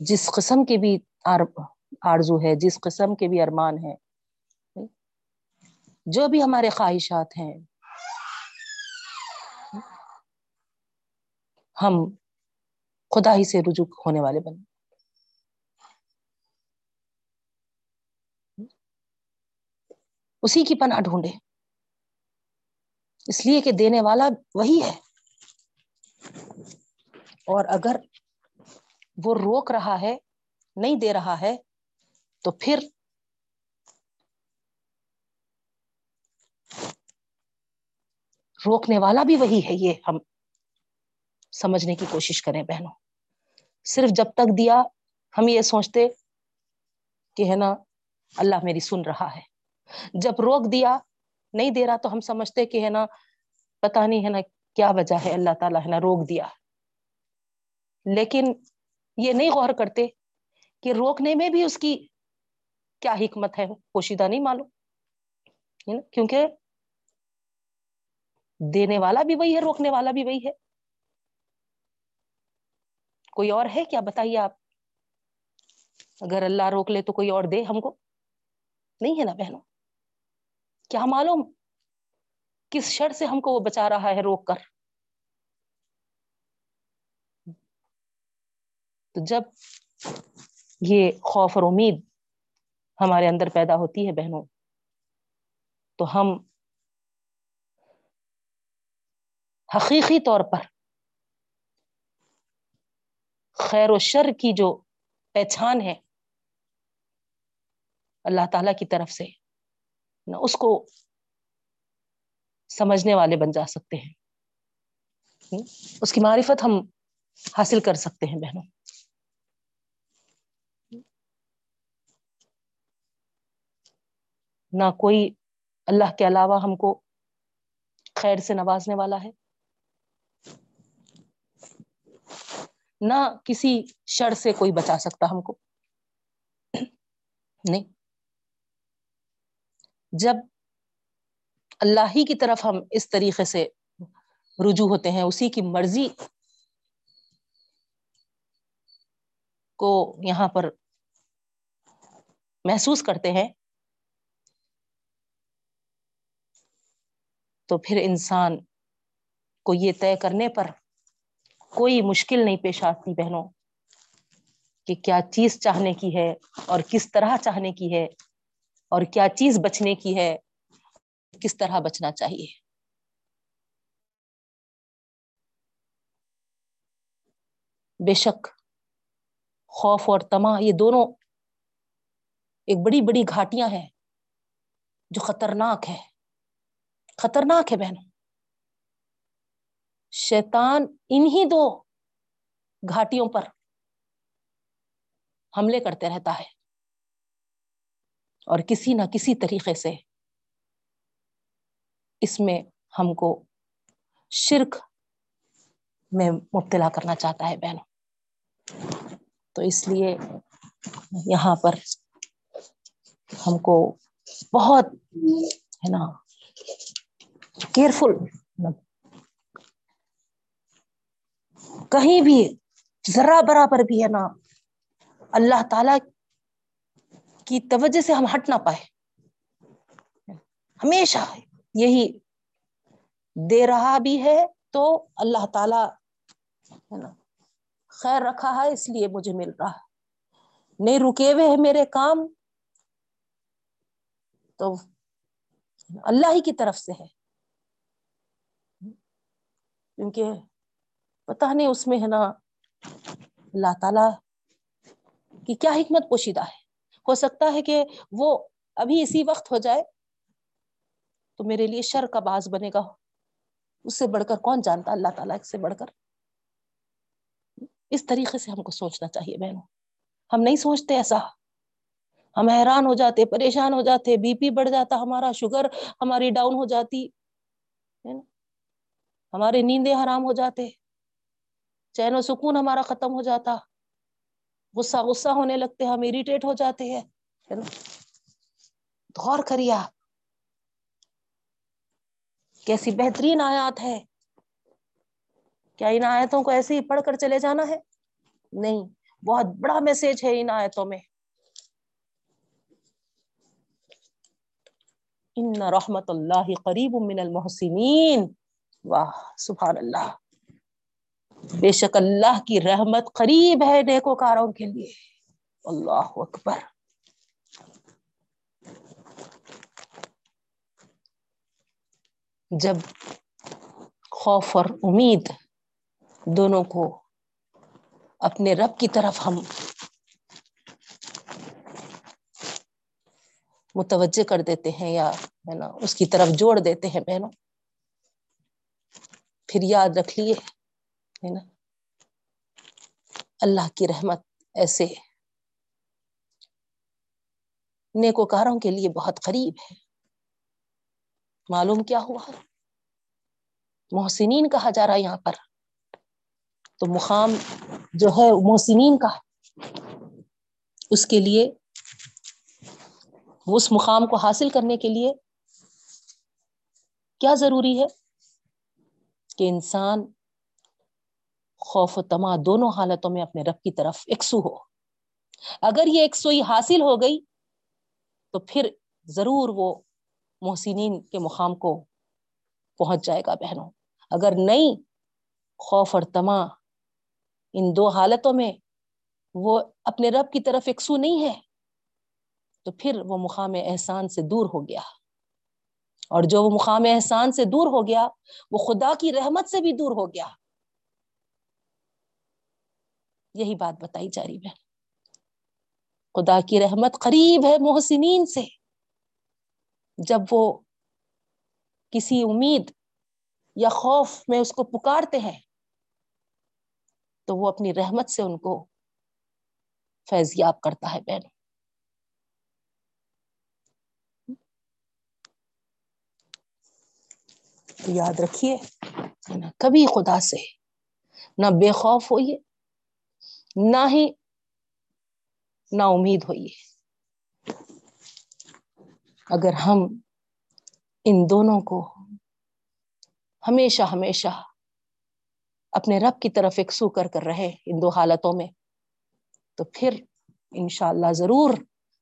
جس قسم کے بھی آرزو ہے، جس قسم کے بھی ارمان ہے۔ جو بھی ہمارے خواہشات ہیں ہم خدا ہی سے رجوع ہونے والے بنے اسی کی پناہ ڈھونڈے اس لیے کہ دینے والا وہی ہے۔ اور اگر وہ روک رہا ہے، نہیں دے رہا ہے، تو پھر روکنے والا بھی وہی ہے۔ یہ ہم سمجھنے کی کوشش کریں بہنوں۔ صرف جب تک دیا ہم یہ سوچتے کہ ہے نا، اللہ میری سن رہا ہے۔ جب روک دیا، نہیں دے رہا تو ہم سمجھتے کہ ہے نا پتا نہیں ہے نا کیا وجہ ہے، اللہ تعالیٰ ہے نا روک دیا۔ لیکن یہ نہیں غور کرتے کہ روکنے میں بھی اس کی کیا حکمت ہے، پوشیدہ نہیں معلوم۔ کیونکہ دینے والا بھی وہی ہے، روکنے والا بھی وہی ہے۔ کوئی اور ہے؟ کیا بتائیے آپ؟ اگر اللہ روک لے تو کوئی اور دے ہم کو؟ نہیں ہے نا بہنوں؟ کیا معلوم کس شر سے ہم کو وہ بچا رہا ہے روک کر؟ تو جب یہ خوف اور امید ہمارے اندر پیدا ہوتی ہے بہنوں، تو ہم حقیقی طور پر خیر و شر کی جو پہچان ہے اللہ تعالی کی طرف سے، نہ اس کو سمجھنے والے بن جا سکتے ہیں۔ اس کی معرفت ہم حاصل کر سکتے ہیں بہنوں۔ نہ کوئی اللہ کے علاوہ ہم کو خیر سے نوازنے والا ہے۔ نہ کسی شر سے کوئی بچا سکتا ہم کو۔ نہیں۔ جب اللہ ہی کی طرف ہم اس طریقے سے رجوع ہوتے ہیں، اسی کی مرضی کو یہاں پر محسوس کرتے ہیں، تو پھر انسان کو یہ طے کرنے پر کوئی مشکل نہیں پیش آتی بہنوں، کہ کیا چیز چاہنے کی ہے اور کس طرح چاہنے کی ہے اور کیا چیز بچنے کی ہے، کس طرح بچنا چاہیے۔ بے شک خوف اور تما یہ دونوں ایک بڑی بڑی گھاٹیاں ہیں جو خطرناک ہے خطرناک ہے بہن شیطان انہی دو گھاٹیوں پر حملے کرتے رہتا ہے اور کسی نہ کسی طریقے سے اس میں ہم کو شرک میں مبتلا کرنا چاہتا ہے بہنوں۔ تو اس لیے یہاں پر ہم کو بہت ہے نا کیئرفل کہیں بھی ذرا برابر بھی ہے نا، اللہ تعالی کی توجہ سے ہم ہٹ نہ پائے۔ ہمیشہ یہی دے رہا بھی ہے تو اللہ تعالی ہے نا، خیر رکھا ہے، اس لیے مجھے مل رہا ہے۔ نہیں رکے ہوئے ہیں میرے کام تو اللہ ہی کی طرف سے ہے۔ کیونکہ پتا نہیں اس میں ہے نا اللہ تعالی کی کیا حکمت پوشیدہ ہے؟ ہو سکتا ہے کہ وہ ابھی اسی وقت ہو جائے تو میرے لیے شر کا باز بنے گا۔ اس سے بڑھ کر کون جانتا؟ اللہ تعالیٰ سے بڑھ کر۔ اس طریقے سے ہم کو سوچنا چاہیے بہنوں۔ ہم نہیں سوچتے ایسا۔ ہم حیران ہو جاتے، پریشان ہو جاتے، بی پی بڑھ جاتا، ہمارا شوگر ہماری ڈاؤن ہو جاتی۔ ہمارے نیندیں حرام ہو جاتے۔ چین و سکون ہمارا ختم ہو جاتا۔ غصہ غصہ ہونے لگتے ہم اریٹیٹ ہو جاتے ہیں۔ غور کریے آپ۔ کیسی بہترین آیات ہے کیا ان آیتوں کو ایسے ہی پڑھ کر چلے جانا ہے؟ نہیں، بہت بڑا میسج ہے ان آیتوں میں۔ ان رحمت اللہ قریب من المحسنین۔ واہ، سبحان اللہ۔ بے شک اللہ کی رحمت قریب ہے نیکوکاروں کے لیے۔ اللہ اکبر۔ جب خوف اور امید دونوں کو اپنے رب کی طرف ہم متوجہ کر دیتے ہیں یا ہے نا، اس کی طرف جوڑ دیتے ہیں بہنوں، پھر یاد رکھ لیے۔ ہے نا۔ اللہ کی رحمت ایسے نیکوکاروں کے لیے بہت قریب ہے۔ معلوم کیا ہوا؟ محسنین کہا جا رہا ہے یہاں پر۔ تو مقام جو ہے محسنین کا اس کے لیے اس مقام کو حاصل کرنے کے لیے کیا ضروری ہے؟ کہ انسان خوف و تما دونوں حالتوں میں اپنے رب کی طرف یکسو ہو۔ اگر یہ یکسوئی حاصل ہو گئی، تو پھر ضرور وہ محسنین کے مقام کو پہنچ جائے گا بہنوں۔ اگر نہیں، خوف اور تما ان دو حالتوں میں وہ اپنے رب کی طرف یکسو نہیں ہے، تو پھر وہ مقام احسان سے دور ہو گیا۔ اور جو وہ مقام احسان سے دور ہو گیا، وہ خدا کی رحمت سے بھی دور ہو گیا۔ یہی بات بتائی جا رہی بہن خدا کی رحمت قریب ہے محسنین سے۔ جب وہ کسی امید یا خوف میں اس کو پکارتے ہیں، تو وہ اپنی رحمت سے ان کو فیضیاب کرتا ہے بہن۔ یاد رکھیے کبھی خدا سے نہ بے خوف ہوئیے نہ ہی نا امید ہوئی اگر ہم ان دونوں کو ہمیشہ ہمیشہ اپنے رب کی طرف ایکسو کر کر رہے ان دو حالتوں میں، تو پھر انشاءاللہ ضرور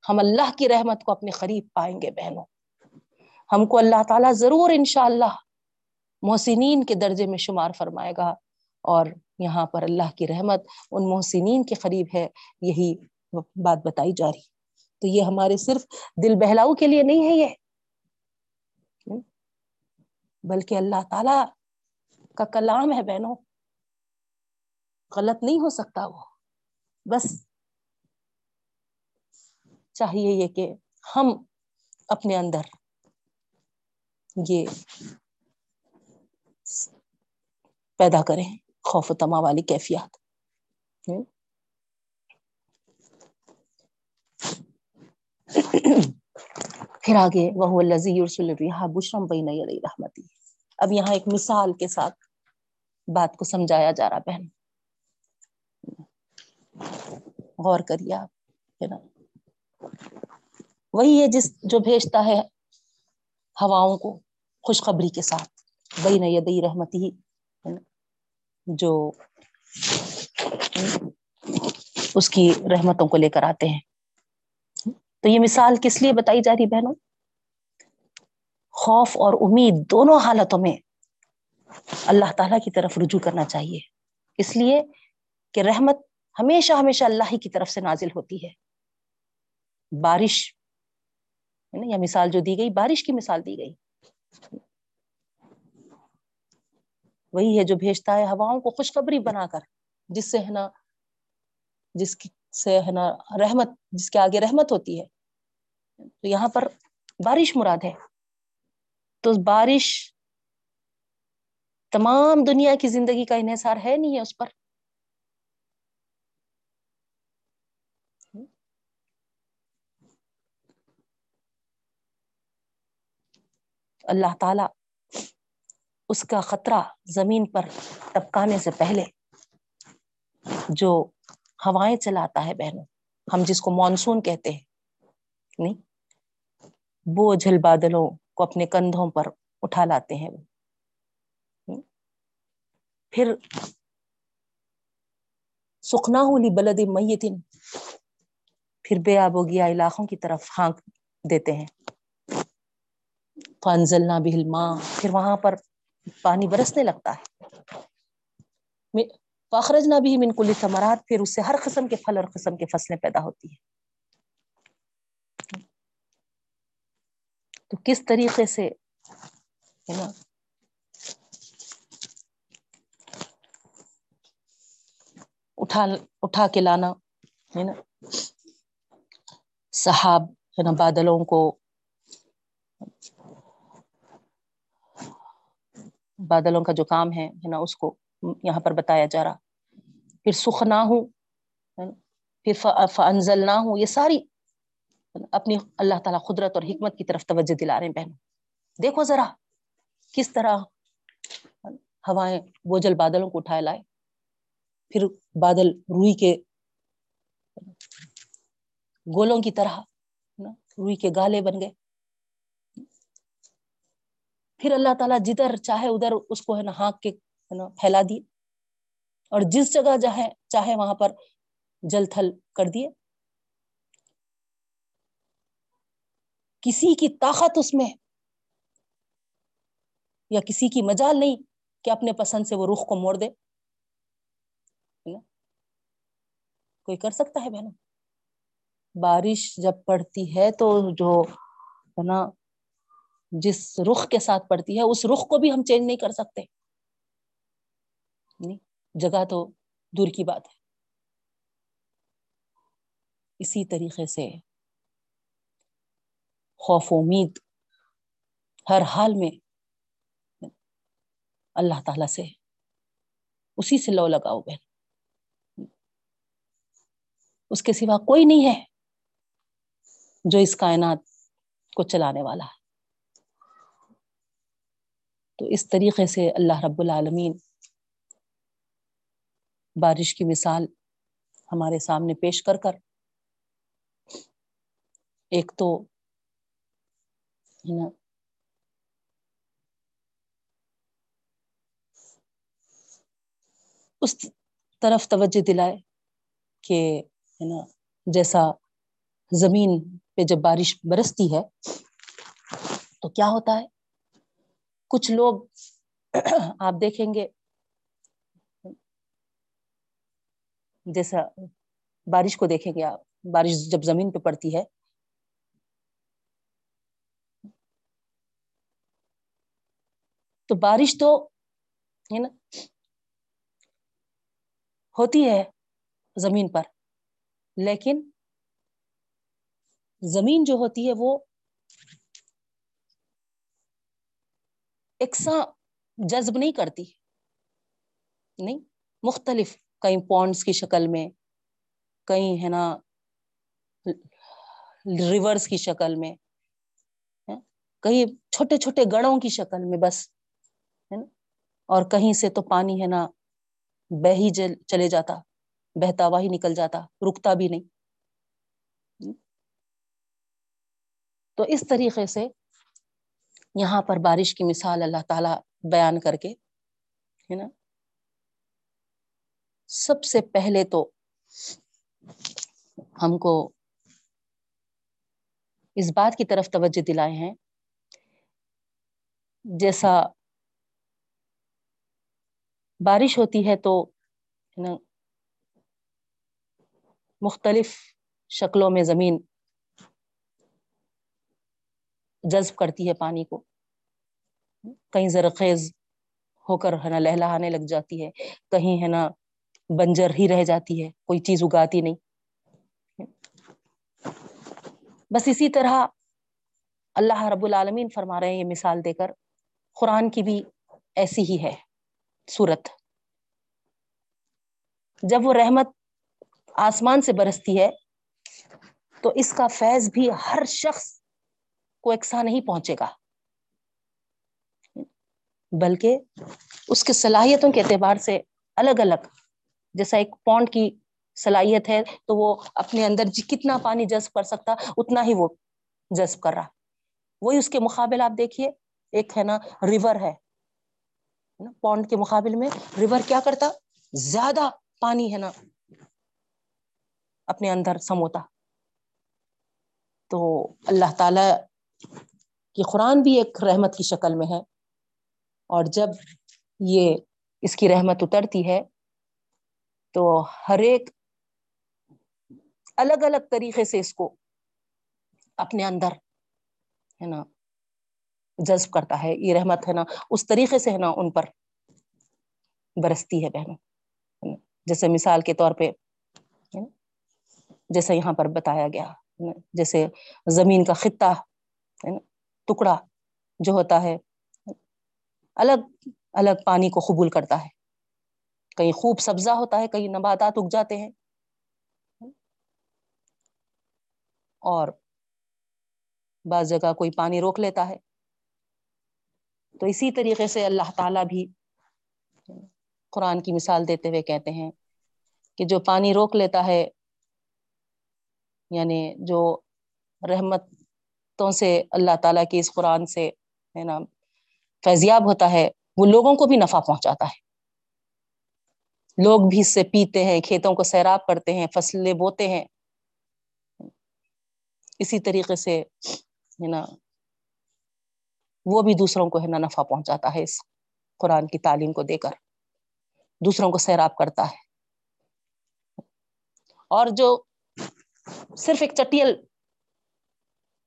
ہم اللہ کی رحمت کو اپنے قریب پائیں گے بہنوں۔ ہم کو اللہ تعالیٰ ضرور انشاءاللہ محسنین کے درجے میں شمار فرمائے گا اور یہاں پر اللہ کی رحمت ان محسنین کے قریب ہے، یہی بات بتائی جا رہی۔ تو یہ ہمارے صرف دل بہلاؤ کے لیے نہیں ہے یہ۔ بلکہ اللہ تعالی کا کلام ہے بہنوں، غلط نہیں ہو سکتا وہ۔ بس چاہیے یہ کہ ہم اپنے اندر یہ پیدا کریں۔ خوف و تما والی کیفیات پھر آگے وہ لذیذ بشرم بین رحمتی۔ اب یہاں ایک مثال کے ساتھ بات کو سمجھایا جا رہا بہن۔ غور کریے آپ، ہے نا۔ وہی ہے جس جو بھیجتا ہے ہواؤں کو خوشخبری کے ساتھ بئی نئی رحمتی ہی جو اس کی رحمتوں کو لے کر آتے ہیں۔ تو یہ مثال کس لیے بتائی جا رہی بہنوں؟ خوف اور امید دونوں حالتوں میں اللہ تعالی کی طرف رجوع کرنا چاہیے۔ اس لیے کہ رحمت ہمیشہ ہمیشہ اللہ ہی کی طرف سے نازل ہوتی ہے۔ بارش یا مثال جو دی گئی، بارش کی مثال دی گئی۔ وہی ہے جو بھیجتا ہے ہواؤں کو خوشخبری بنا کر، جس سے ہے نا، جس سے ہے نا رحمت، جس کے آگے رحمت ہوتی ہے۔ تو یہاں پر بارش مراد ہے۔ تو بارش تمام دنیا کی زندگی کا انحصار ہے نہیں ہے اس پر۔ اللہ تعالی اس کا خطرہ زمین پر ٹپکانے سے پہلے جو ہوائیں چلاتا ہے بہنوں، ہم جس کو مانسون کہتے ہیں، نہیں بوجھل بادلوں کو اپنے کندھوں پر اٹھا لاتے ہیں وہ۔ پھر سکھنا ہولی بلد میتن، پھر بے آب و گیا علاقوں کی طرف ہانک دیتے ہیں۔ فنزل نہ بہلما پھر وہاں پر پانی برسنے لگتا ہے۔ فخرج نہ بھی منکل ثمرات، پھر اس سے ہر قسم کے پھل اور قسم کی فصلیں پیدا ہوتی ہیں۔ تو کس طریقے سے ہے نا؟ اٹھا اٹھا کے لانا، ہے نا؟ صحاب، ہے نا، بادلوں کو بادلوں کا جو کام ہے نا، اس کو یہاں پر بتایا جا رہا۔ پھر سکھ نہ ہوں پھر فنزل نہ ہوں یہ ساری اپنی اللہ تعالی قدرت اور حکمت کی طرف توجہ دلا رہے ہیں بہن دیکھو ذرا کس طرح ہوائیں بوجل بادلوں کو اٹھائے لائے۔ پھر بادل روئی کے گولوں کی طرح روئی کے گالے بن گئے۔ پھر اللہ تعالیٰ جدھر چاہے ادھر اس کو ہے نا ہانک کے ہے نا پھیلا دیے۔ اور جس جگہ جہاں چاہے وہاں پر جل تھل کر دیے۔ کسی کی طاقت اس میں یا کسی کی مجال نہیں کہ اپنے پسند سے وہ رخ کو موڑ دے۔ کوئی کر سکتا ہے بہنوں؟ بارش جب پڑتی ہے تو جو ہے نا جس رخ کے ساتھ پڑتی ہے، اس رخ کو بھی ہم چینج نہیں کر سکتے۔ نہیں، جگہ تو دور کی بات ہے۔ اسی طریقے سے خوف و امید ہر حال میں اللہ تعالی سے اسی سے لو لگاؤ بہن۔ اس کے سوا کوئی نہیں ہے جو اس کائنات کو چلانے والا ہے۔ تو اس طریقے سے اللہ رب العالمین بارش کی مثال ہمارے سامنے پیش کر کر ایک تو ہے نا، اس طرف توجہ دلائے کہ ہے نا، جیسا زمین پہ جب بارش برستی ہے تو کیا ہوتا ہے؟ کچھ لوگ آپ دیکھیں گے جیسا بارش کو دیکھیں گے آپ، بارش جب زمین پہ پڑتی ہے۔ تو بارش تو ہے نا ہوتی ہے زمین پر، لیکن زمین جو ہوتی ہے وہ یکساں جذب نہیں کرتی۔ نہیں، مختلف کئی پونڈس کی شکل میں کئی ہے نا ریورس کی شکل میں کہیں ہاں، چھوٹے چھوٹے گڑوں کی شکل میں بس، ہے نا، اور کہیں سے تو پانی ہے نا، بہ ہی چلے جاتا، بہتا ہوا ہی نکل جاتا، رکتا بھی نہیں۔ تو اس طریقے سے یہاں پر بارش کی مثال اللہ تعالی بیان کر کے، ہے نا؟ سب سے پہلے تو ہم کو اس بات کی طرف توجہ دلائے ہیں۔ جیسا بارش ہوتی ہے تو نا، مختلف شکلوں میں زمین جذب کرتی ہے پانی کو۔ کہیں زرخیز ہو کر ہے نا لہلانے لگ جاتی ہے، کہیں ہے نا بنجر ہی رہ جاتی ہے، کوئی چیز اگاتی نہیں۔ بس اسی طرح اللہ رب العالمین فرما رہے ہیں، یہ مثال دے کر، قرآن کی بھی ایسی ہی ہے صورت۔ جب وہ رحمت آسمان سے برستی ہے، تو اس کا فیض بھی ہر شخص کو یکساں نہیں پہنچے گا۔ بلکہ اس کے صلاحیتوں کے اعتبار سے الگ الگ، جیسا ایک پونڈ کی صلاحیت ہے تو وہ اپنے اندر جی کتنا پانی جذب کر سکتا، اتنا ہی وہ جذب کر رہا۔ وہی اس کے مقابل آپ دیکھیے، ایک ہے نا ریور ہے۔ پونڈ کے مقابل میں ریور کیا کرتا؟ زیادہ پانی ہے نا اپنے اندر سموتا۔ تو اللہ تعالی کہ قرآن بھی ایک رحمت کی شکل میں ہے اور جب یہ اس کی رحمت اترتی ہے تو ہر ایک الگ الگ طریقے سے اس کو اپنے اندر ہے نا، جذب کرتا ہے، یہ رحمت ہے نا، اس طریقے سے ہے نا ان پر برستی ہے بہنوں جیسے مثال کے طور پہ جیسا یہاں پر بتایا گیا جیسے زمین کا خطہ ہے نا ٹکڑا جو ہوتا ہے، الگ الگ پانی کو قبول کرتا ہے۔ کہیں خوب سبزہ ہوتا ہے، کہیں نباتات اگ جاتے ہیں۔ اور بعض جگہ کوئی پانی روک لیتا ہے۔ تو اسی طریقے سے اللہ تعالی بھی قرآن کی مثال دیتے ہوئے کہتے ہیں کہ جو پانی روک لیتا ہے یعنی جو رحمت سے اللہ تعالی کی اس قرآن سے ہے نا، فیضیاب ہوتا ہے، وہ لوگوں کو بھی نفع پہنچاتا ہے۔ لوگ بھی اس سے پیتے ہیں، کھیتوں کو سیراب کرتے ہیں، فصلیں بوتے ہیں۔ اسی طریقے سے ہے نا، وہ بھی دوسروں کو ہے نا نفع پہنچاتا ہے اس قرآن کی تعلیم کو دے کر۔ دوسروں کو سیراب کرتا ہے۔ اور جو صرف ایک چٹیل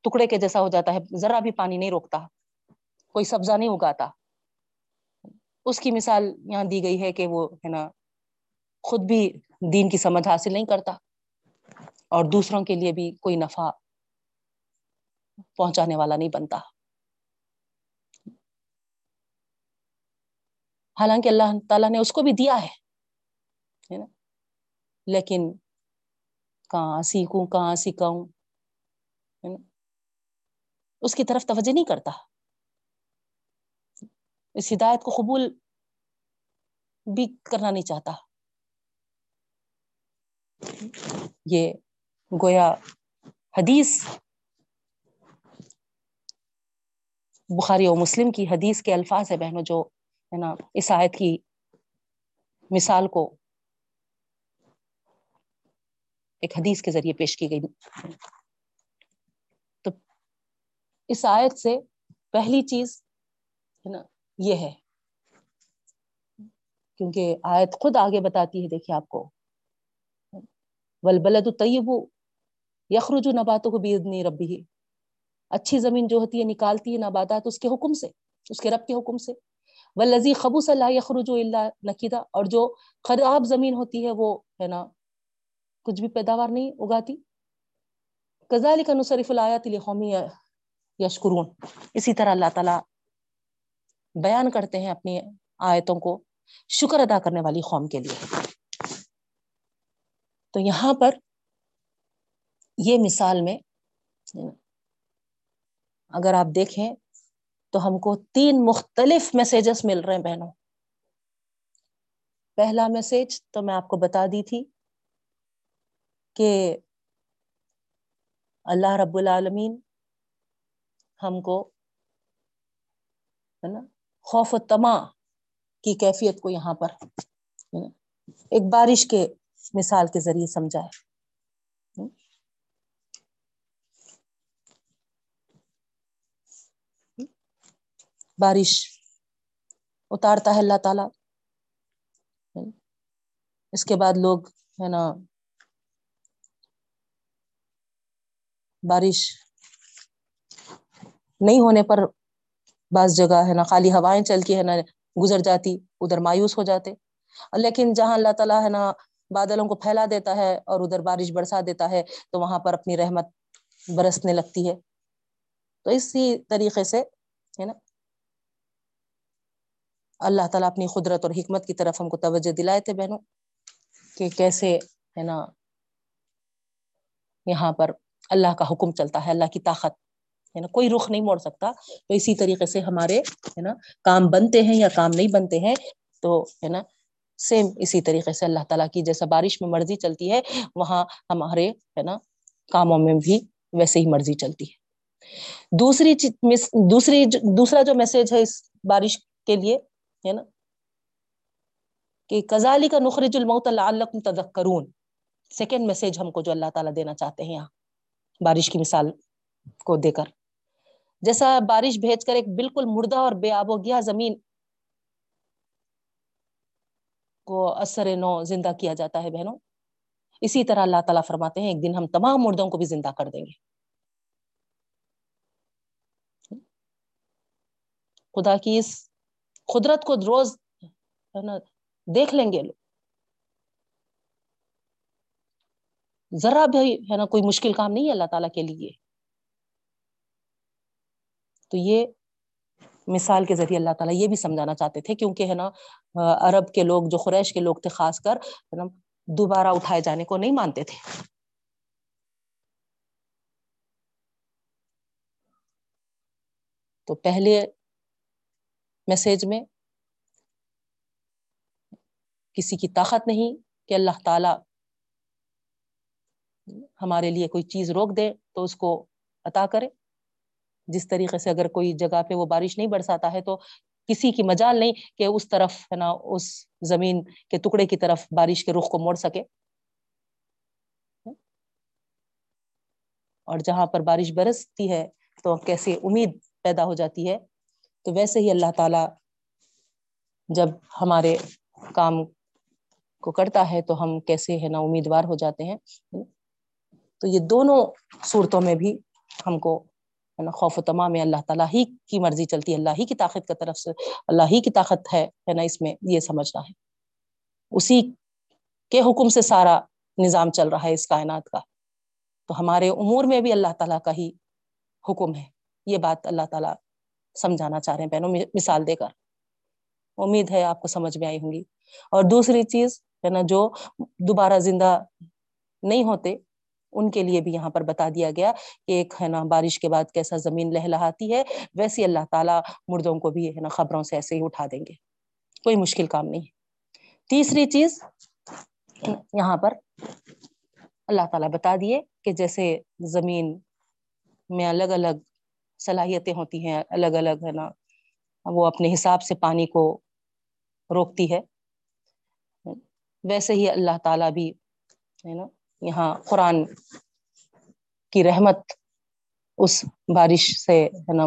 ٹکڑے کے جیسا ہو جاتا ہے ذرا بھی پانی نہیں روکتا، کوئی سبزہ نہیں اگاتا۔ اس کی مثال یہاں دی گئی ہے کہ وہ ہے نا، خود بھی دین کی سمجھ حاصل نہیں کرتا اور دوسروں کے لیے بھی کوئی نفع پہنچانے والا نہیں بنتا۔ حالانکہ اللہ تعالیٰ نے اس کو بھی دیا ہے نا۔ لیکن کہاں سیکھوں، کہاں سکھاؤں اس کی طرف توجہ نہیں کرتا۔ اس ہدایت کو قبول بھی کرنا نہیں چاہتا۔ یہ گویا حدیث بخاری و مسلم کی حدیث کے الفاظ ہے بہنوں، جو ہے نا اس آیت کی مثال کو ایک حدیث کے ذریعے پیش کی گئی۔ اس آیت سے پہلی چیز ہے نا، یہ ہے۔ کیونکہ آیت خود آگے بتاتی ہے، دیکھیے آپ کو۔ ولبلد طیب یخرج نباتوں کو بھی ربی اچھی زمین جو ہوتی ہے، نکالتی ہے نباتات اس کے حکم سے، اس کے رب کے حکم سے۔ ولزی خبو ص اللہ یخرج اللہ نقیدہ اور جو خراب زمین ہوتی ہے، وہ ہے نا، کچھ بھی پیداوار نہیں اگاتی۔ کزال کا نصرف الایات قومی یشکرون۔ اسی طرح اللہ تعالیٰ بیان کرتے ہیں اپنی آیتوں کو شکر ادا کرنے والی قوم کے لیے۔ تو یہاں پر یہ مثال میں اگر آپ دیکھیں تو ہم کو تین مختلف میسیجز مل رہے ہیں بہنوں۔ پہلا میسج تو میں آپ کو بتا دی تھی کہ اللہ رب العالمین ہم کو، ہے نا، خوف و تما کی کیفیت کو یہاں پر ایک بارش کے مثال کے ذریعے سمجھا ہے۔ بارش اتارتا ہے اللہ تعالی۔ اس کے بعد لوگ، ہے نا، بارش نہیں ہونے پر بعض جگہ ہے نا خالی ہوائیں چل کے ہے نا، گزر جاتی، ادھر مایوس ہو جاتے۔ لیکن جہاں اللہ تعالیٰ ہے نا بادلوں کو پھیلا دیتا ہے اور ادھر بارش برسا دیتا ہے، تو وہاں پر اپنی رحمت برسنے لگتی ہے۔ تو اسی طریقے سے ہے نا اللہ تعالیٰ اپنی قدرت اور حکمت کی طرف ہم کو توجہ دلائے تھے بہنوں، کہ کیسے ہے نا یہاں پر اللہ کا حکم چلتا ہے، اللہ کی طاقت۔ ہے نا، کوئی رخ نہیں موڑ سکتا۔ تو اسی طریقے سے ہمارے ہے نا، کام بنتے ہیں یا کام نہیں بنتے ہیں، تو ہے نا سیم اسی طریقے سے اللہ تعالیٰ کی، جیسا بارش میں مرضی چلتی ہے، وہاں ہمارے ہے نا، کاموں میں بھی ویسے ہی مرضی چلتی ہے۔ دوسری دوسری دوسرا جو میسج ہے اس بارش کے لیے ہے نا، کہ کزالی کا نخرج الموت اللہ تذکرون۔ سیکنڈ میسج ہم کو جو اللہ تعالیٰ دینا چاہتے ہیں یہاں، بارش کی مثال کو دے کر۔ جیسا بارش بھیج کر ایک بالکل مردہ اور بے آب و گیا زمین کو اثر نو زندہ کیا جاتا ہے بہنوں۔ اسی طرح اللہ تعالیٰ فرماتے ہیں، ایک دن ہم تمام مردوں کو بھی زندہ کر دیں گے۔ خدا کی اس قدرت کو روز ہے نا، دیکھ لیں گے لوگ۔ ذرا بھی ہے نا، کوئی مشکل کام نہیں ہے اللہ تعالیٰ کے لیے۔ تو یہ مثال کے ذریعے اللہ تعالیٰ یہ بھی سمجھانا چاہتے تھے کیونکہ ہے نا عرب کے لوگ جو قریش کے لوگ تھے، خاص کر، ہے نا، دوبارہ اٹھائے جانے کو نہیں مانتے تھے۔ تو پہلے میسج میں کسی کی طاقت نہیں کہ اللہ تعالی ہمارے لیے کوئی چیز روک دے تو اس کو عطا کرے۔ جس طریقے سے اگر کوئی جگہ پہ وہ بارش نہیں برساتا ہے تو کسی کی مجال نہیں کہ اس طرف ہے نا، اس زمین کے ٹکڑے کی طرف بارش کے رخ کو موڑ سکے۔ اور جہاں پر بارش برستی ہے تو کیسے امید پیدا ہو جاتی ہے۔ تو ویسے ہی اللہ تعالی جب ہمارے کام کو کرتا ہے تو ہم کیسے ہے نا، امیدوار ہو جاتے ہیں۔ تو یہ دونوں صورتوں میں بھی ہم کو ہے نا؟ خوف و تمام میں اللہ تعالیٰ ہی کی مرضی چلتی ہے، اللہ ہی کی طاقت کی طرف سے، اللہ ہی کی طاقت ہے ہے نا؟ اس میں یہ سمجھنا ہے۔ اسی کے حکم سے سارا نظام چل رہا ہے اس کائنات کا۔ تو ہمارے امور میں بھی اللہ تعالیٰ کا ہی حکم ہے۔ یہ بات اللہ تعالیٰ سمجھانا چاہ رہے ہیں بہنوں مثال دے کر۔ امید ہے آپ کو سمجھ میں آئی ہوں گی۔ اور دوسری چیز ہے نا، جو دوبارہ زندہ نہیں ہوتے ان کے لیے بھی یہاں پر بتا دیا گیا کہ ایک ہے نا بارش کے بعد کیسا زمین لہلاتی ہے، ویسے اللہ تعالیٰ مردوں کو بھی ہے نا خبروں سے ایسے ہی اٹھا دیں گے۔ کوئی مشکل کام نہیں۔ تیسری چیز یہاں پر اللہ تعالیٰ بتا دیے کہ جیسے زمین میں الگ الگ صلاحیتیں ہوتی ہیں، الگ الگ ہے نا وہ اپنے حساب سے پانی کو روکتی ہے۔ ویسے ہی اللہ تعالیٰ بھی ہے نا یہاں قرآن کی رحمت اس بارش سے ہے نا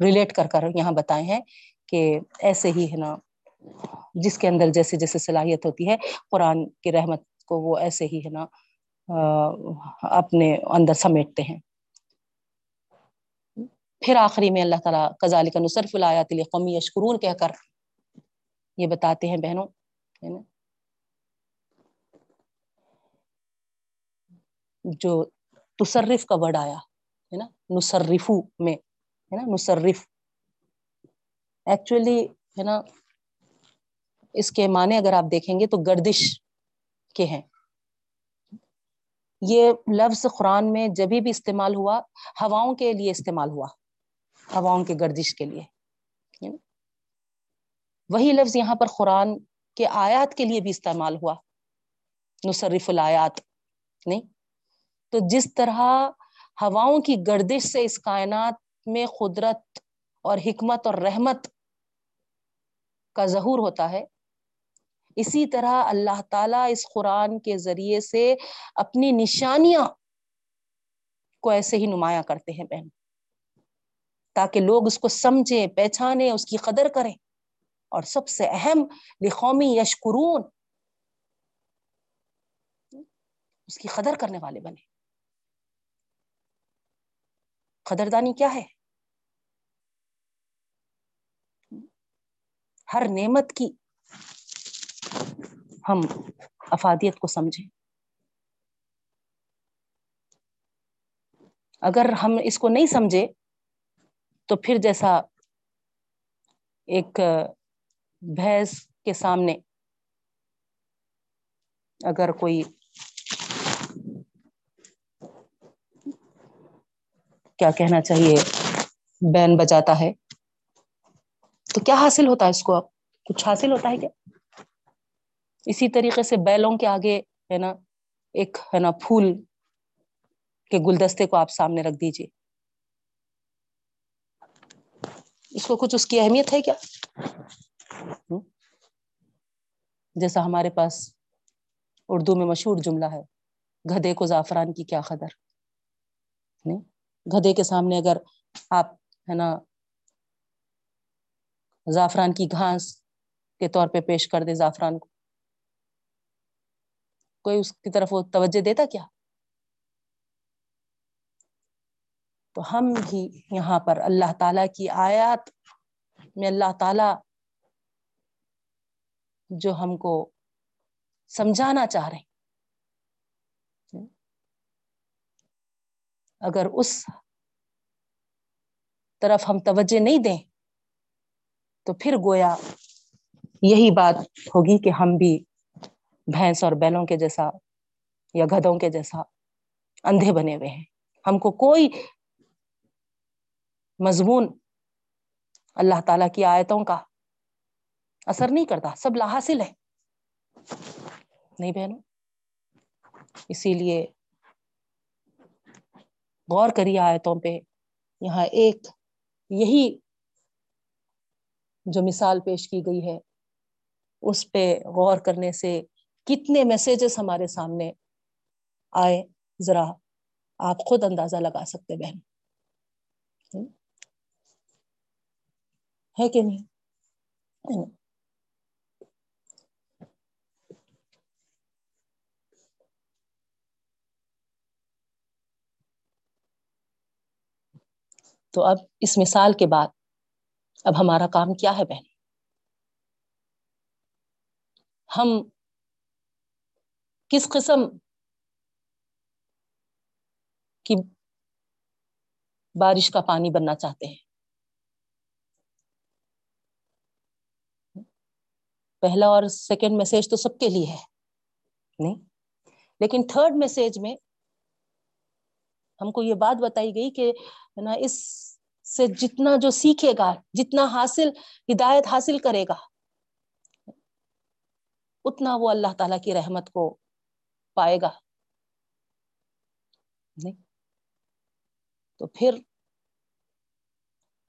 ریلیٹ کر کر یہاں بتائے ہیں کہ ایسے ہی ہے نا، جس کے اندر جیسے جیسے صلاحیت ہوتی ہے، قرآن کی رحمت کو وہ ایسے ہی ہے نا اپنے اندر سمیٹتے ہیں۔ پھر آخری میں اللہ تعالیٰ کزال کا نصرف الایات قومی یشکرون کہہ کر یہ بتاتے ہیں بہنوں، ہے نا۔ جو تصرف کا ورڈ آیا، ہے نا؟ نصرفو میں، ہے نا؟ نصرف. ایکچولی ہے نا، اس کے معنی اگر آپ دیکھیں گے تو گردش کے ہیں۔ یہ لفظ قرآن میں جبھی بھی استعمال ہوا، ہواؤں کے لیے استعمال ہوا، ہواؤں کے گردش کے لیے وہی لفظ یہاں پر قرآن کے آیات کے لیے بھی استعمال ہوا، نصرف الآیات، نہیں؟ تو جس طرح ہواؤں کی گردش سے اس کائنات میں قدرت اور حکمت اور رحمت کا ظہور ہوتا ہے، اسی طرح اللہ تعالیٰ اس قرآن کے ذریعے سے اپنی نشانیاں کو ایسے ہی نمایاں کرتے ہیں بہن، تاکہ لوگ اس کو سمجھیں پہچانے اس کی قدر کریں۔ اور سب سے اہم، لقومی یشکرون، اس کی قدر کرنے والے بنے قدردانی کیا ہے؟ ہر نعمت کی ہم افادیت کو سمجھیں۔ اگر ہم اس کو نہیں سمجھے، تو پھر جیسا ایک بھینس کے سامنے اگر کوئی کیا کہنا چاہیے؟ بین بجاتا ہے۔ تو کیا حاصل ہوتا ہے اس کو اب؟ کچھ حاصل ہوتا ہے کیا؟ اسی طریقے سے بیلوں کے آگے ہے نا، ایک ہے نا پھول کے گلدستے کو آپ سامنے رکھ دیجیے اس کو کچھ اس کی اہمیت ہے کیا؟ جیسا ہمارے پاس اردو میں مشہور جملہ ہے گدے کو زعفران کی کیا قدر؟ گدے کے سامنے اگر آپ، ہے نا، زعفران کی گھاس کے طور پہ پیش کر دے زعفران کو، کوئی اس کی طرف وہ توجہ دیتا کیا؟ تو ہم بھی یہاں پر اللہ تعالی کی آیات میں اللہ تعالی جو ہم کو سمجھانا چاہ رہے اگر اس طرف ہم توجہ نہیں دیں تو پھر گویا یہی بات ہوگی کہ ہم بھی بھینس اور بیلوں کے جیسا یا گدوں کے جیسا اندھے بنے ہوئے ہیں۔ ہم کو کوئی مضمون اللہ تعالی کی آیتوں کا اثر نہیں کرتا، سب لاحاصل ہے۔ نہیں بہنوں؟ اسی لیے غور کریے آیتوں پہ، یہاں ایک یہی جو مثال پیش کی گئی ہے، اس پہ غور کرنے سے کتنے میسجز ہمارے سامنے آئے، ذرا آپ خود اندازہ لگا سکتے بہن۔ ہے کہ نہیں؟ تو اب اس مثال کے بعد اب ہمارا کام کیا ہے بہن؟ ہم کس قسم کی بارش کا پانی بننا چاہتے ہیں؟ پہلا اور سیکنڈ میسج تو سب کے لیے ہے، نہیں؟ لیکن تھرڈ میسج میں ہم کو یہ بات بتائی گئی کہ نا، اس سے جتنا جو سیکھے گا، جتنا حاصل، ہدایت حاصل کرے گا، اتنا وہ اللہ تعالی کی رحمت کو پائے گا۔ نہیں؟ تو پھر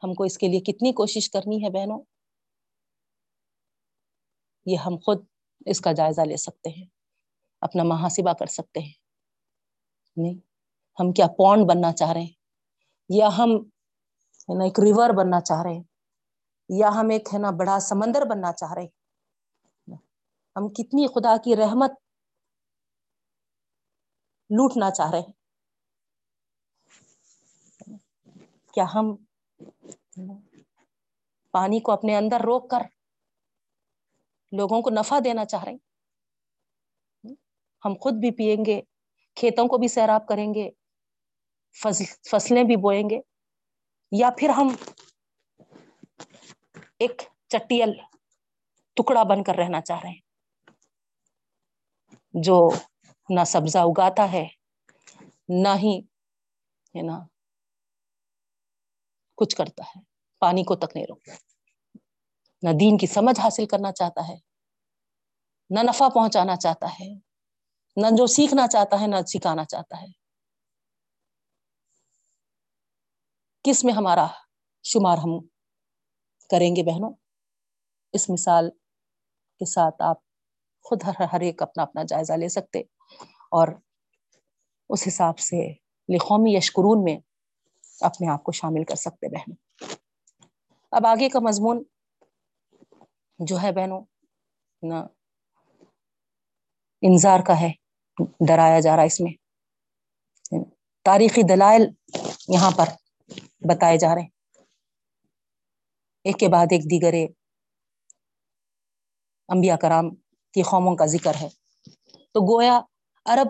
ہم کو اس کے لیے کتنی کوشش کرنی ہے بہنوں؟ یہ ہم خود اس کا جائزہ لے سکتے ہیں، اپنا محاسبہ کر سکتے ہیں۔ نہیں؟ ہم کیا پونڈ بننا چاہ رہے ہیں؟ یا ہم ہے نا ایک ریور بننا چاہ رہے ہیں؟ یا ہم ایک ہے نا بڑا سمندر بننا چاہ رہے ہم کتنی خدا کی رحمت لوٹنا چاہ رہے ہیں؟ کیا ہم پانی کو اپنے اندر روک کر لوگوں کو نفع دینا چاہ رہے ہیں؟ ہم خود بھی پیئیں گے، کھیتوں کو بھی سیراب کریں گے فصلیں بھی بوئیں گے یا پھر ہم ایک چٹیل ٹکڑا بن کر رہنا چاہ رہے ہیں جو نہ سبزہ اگاتا ہے، نہ ہی، ہے نا، کچھ کرتا ہے، پانی کو تک نہیں روکتا۔ نہ دین کی سمجھ حاصل کرنا چاہتا ہے، نہ نفع پہنچانا چاہتا ہے، نہ جو سیکھنا چاہتا ہے، نہ سکھانا چاہتا ہے۔ کس میں ہمارا شمار ہم کریں گے بہنوں؟ اس مثال کے ساتھ آپ خود ہر ہر ایک اپنا اپنا جائزہ لے سکتے اور اس حساب سے لقومی یشکرون میں اپنے آپ کو شامل کر سکتے بہن اب آگے کا مضمون جو ہے بہنوں نہ انظار کا ہے، ڈرایا جا رہا اس میں۔ تاریخی دلائل یہاں پر بتائے جا رہے ہیں۔ ایک کے بعد ایک دیگرے انبیاء کرام کی قوموں کا ذکر ہے۔ تو گویا عرب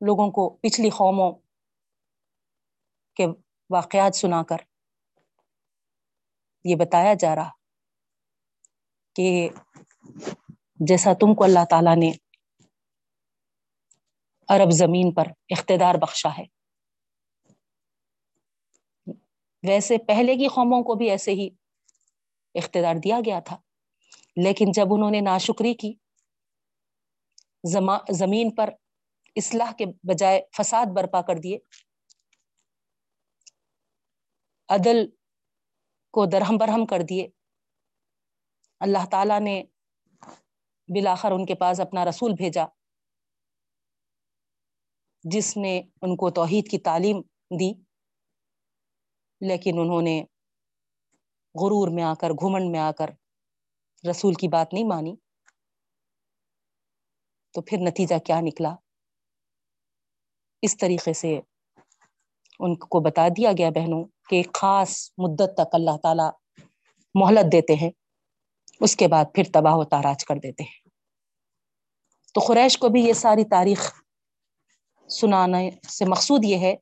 لوگوں کو پچھلی قوموں کے واقعات سنا کر یہ بتایا جا رہا کہ جیسا تم کو اللہ تعالی نے عرب زمین پر اقتدار بخشا ہے ویسے پہلے کی قوموں کو بھی ایسے ہی اقتدار دیا گیا تھا۔ لیکن جب انہوں نے ناشکری کی زمین پر اصلاح کے بجائے فساد برپا کر دیے۔ عدل کو درہم برہم کر دیے۔ اللہ تعالی نے بلاخر ان کے پاس اپنا رسول بھیجا، جس نے ان کو توحید کی تعلیم دی۔ لیکن انہوں نے غرور میں آ کر، گھمنڈ میں آ کر رسول کی بات نہیں مانی۔ تو پھر نتیجہ کیا نکلا؟ اس طریقے سے ان کو بتا دیا گیا بہنوں کہ ایک خاص مدت تک اللہ تعالی مہلت دیتے ہیں، اس کے بعد پھر تباہ و تاراج کر دیتے ہیں۔ تو قریش کو بھی یہ ساری تاریخ سنانے سے مقصود یہ ہے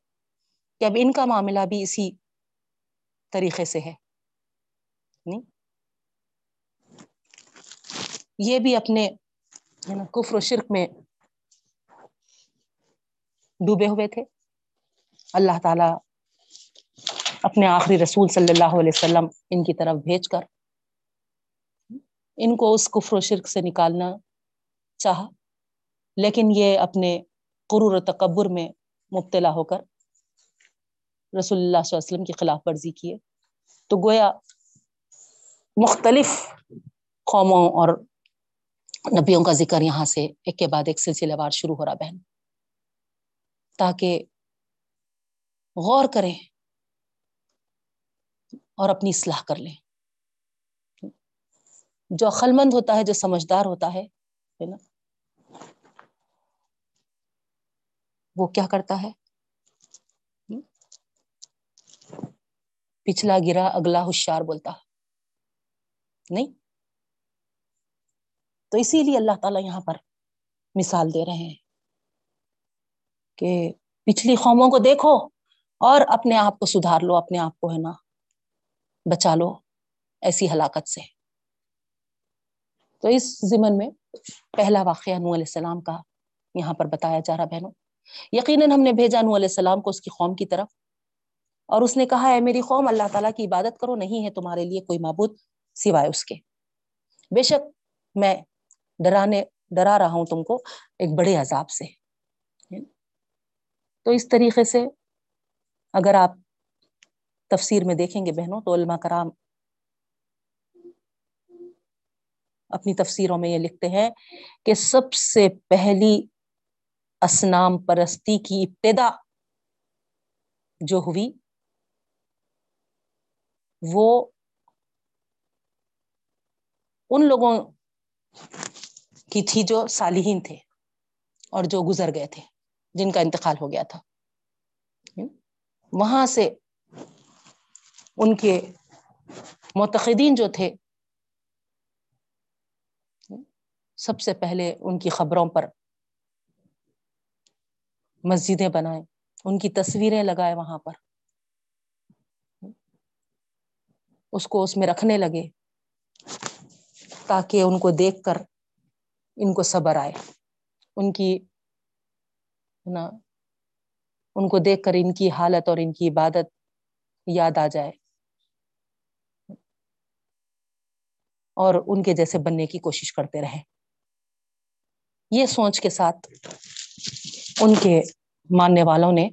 کہ اب ان کا معاملہ بھی اسی طریقے سے ہے۔ نہیں؟ یہ بھی اپنے کفر و شرک میں ڈوبے ہوئے تھے۔ اللہ تعالی اپنے آخری رسول صلی اللہ علیہ وسلم ان کی طرف بھیج کر ان کو اس کفر و شرک سے نکالنا چاہا، لیکن یہ اپنے قرور و تکبر میں مبتلا ہو کر رسول اللہ صلی اللہ علیہ وسلم کی خلاف ورزی کیے تو گویا مختلف قوموں اور نبیوں کا ذکر یہاں سے ایک کے بعد ایک سلسلہ وار شروع ہو رہا بہن۔ تاکہ غور کریں اور اپنی اصلاح کر لیں۔ جو عقل مند ہوتا ہے، جو سمجھدار ہوتا ہے نا؟ وہ کیا کرتا ہے؟ پچھلا گرا اگلا ہوشیار بولتا نہیں۔ تو اسی لیے اللہ تعالیٰ یہاں پر مثال دے رہے ہیں کہ پچھلی قوموں کو دیکھو اور اپنے آپ کو سدھار لو، اپنے آپ کو ہے نا بچا لو ایسی ہلاکت سے۔ تو اس زمن میں پہلا واقعہ نو علیہ السلام کا یہاں پر بتایا جا رہا بہنوں۔ یقیناً ہم نے بھیجا نو علیہ السلام کو اس کی قوم کی طرف۔ اور اس نے کہا ہے میری قوم، اللہ تعالیٰ کی عبادت کرو، نہیں ہے تمہارے لیے کوئی معبود سوائے اس کے۔ بے شک میں ڈرانے، ڈرا رہا ہوں تم کو ایک بڑے عذاب سے۔ تو اس طریقے سے اگر آپ تفسیر میں دیکھیں گے بہنوں، تو علماء کرام اپنی تفسیروں میں یہ لکھتے ہیں کہ سب سے پہلی اسنام پرستی کی ابتدا جو ہوئی وہ ان لوگوں کی تھی جو صالحین تھے اور جو گزر گئے تھے، جن کا انتقال ہو گیا تھا۔ وہاں سے ان کے معتقدین جو تھے، سب سے پہلے ان کی خبروں پر مسجدیں بنائے ان کی تصویریں لگائے وہاں پر۔ اس کو اس میں رکھنے لگے تاکہ ان کو دیکھ کر ان کو صبر آئے۔ ان کی نا، ان کو دیکھ کر ان کی حالت اور ان کی عبادت یاد آ جائے۔ اور ان کے جیسے بننے کی کوشش کرتے رہے۔ یہ سوچ کے ساتھ ان کے ماننے والوں نے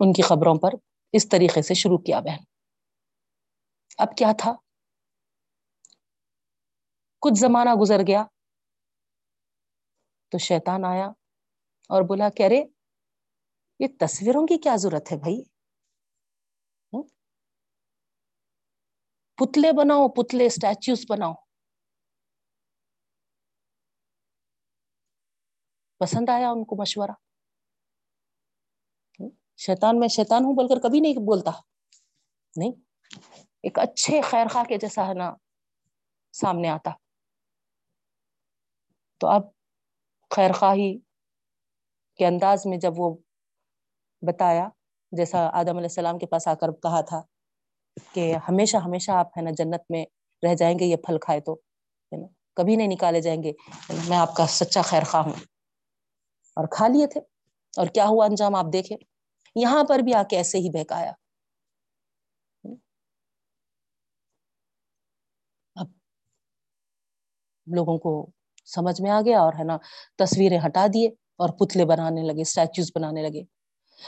ان کی خبروں پر اس طریقے سے شروع کیا بہن۔ اب کیا تھا؟ کچھ زمانہ گزر گیا۔ تو شیطان آیا اور بولا، کہ ارے، یہ تصویروں کی کیا ضرورت ہے بھائی؟ پتلے بناؤ، پتلے اسٹیچوز بناؤ۔ پسند آیا ان کو مشورہ؟ شیطان میں شیطان ہوں بول کر کبھی نہیں بولتا۔ نہیں۔ ایک اچھے خیر خواہ کے جیسا ہے نا، سامنے آتا۔ تو اب خیر خواہی کے انداز میں جب وہ بتایا، جیسا آدم علیہ السلام کے پاس آ کر کہا تھا کہ ہمیشہ ہمیشہ آپ ہے نا جنت میں رہ جائیں گے، یہ پھل کھائے تو، ہے نا؟ کبھی نہیں نکالے جائیں گے میں آپ کا سچا خیر خواہ ہوں۔ اور کھا لیے تھے۔ اور کیا ہوا انجام؟ آپ دیکھے یہاں پر بھی آ کے ایسے ہی بہکایا۔ اب لوگوں کو سمجھ میں آ گیا اور ہے نا، تصویریں ہٹا دیے اور پتلے بنانے لگے اسٹیچوز بنانے لگے۔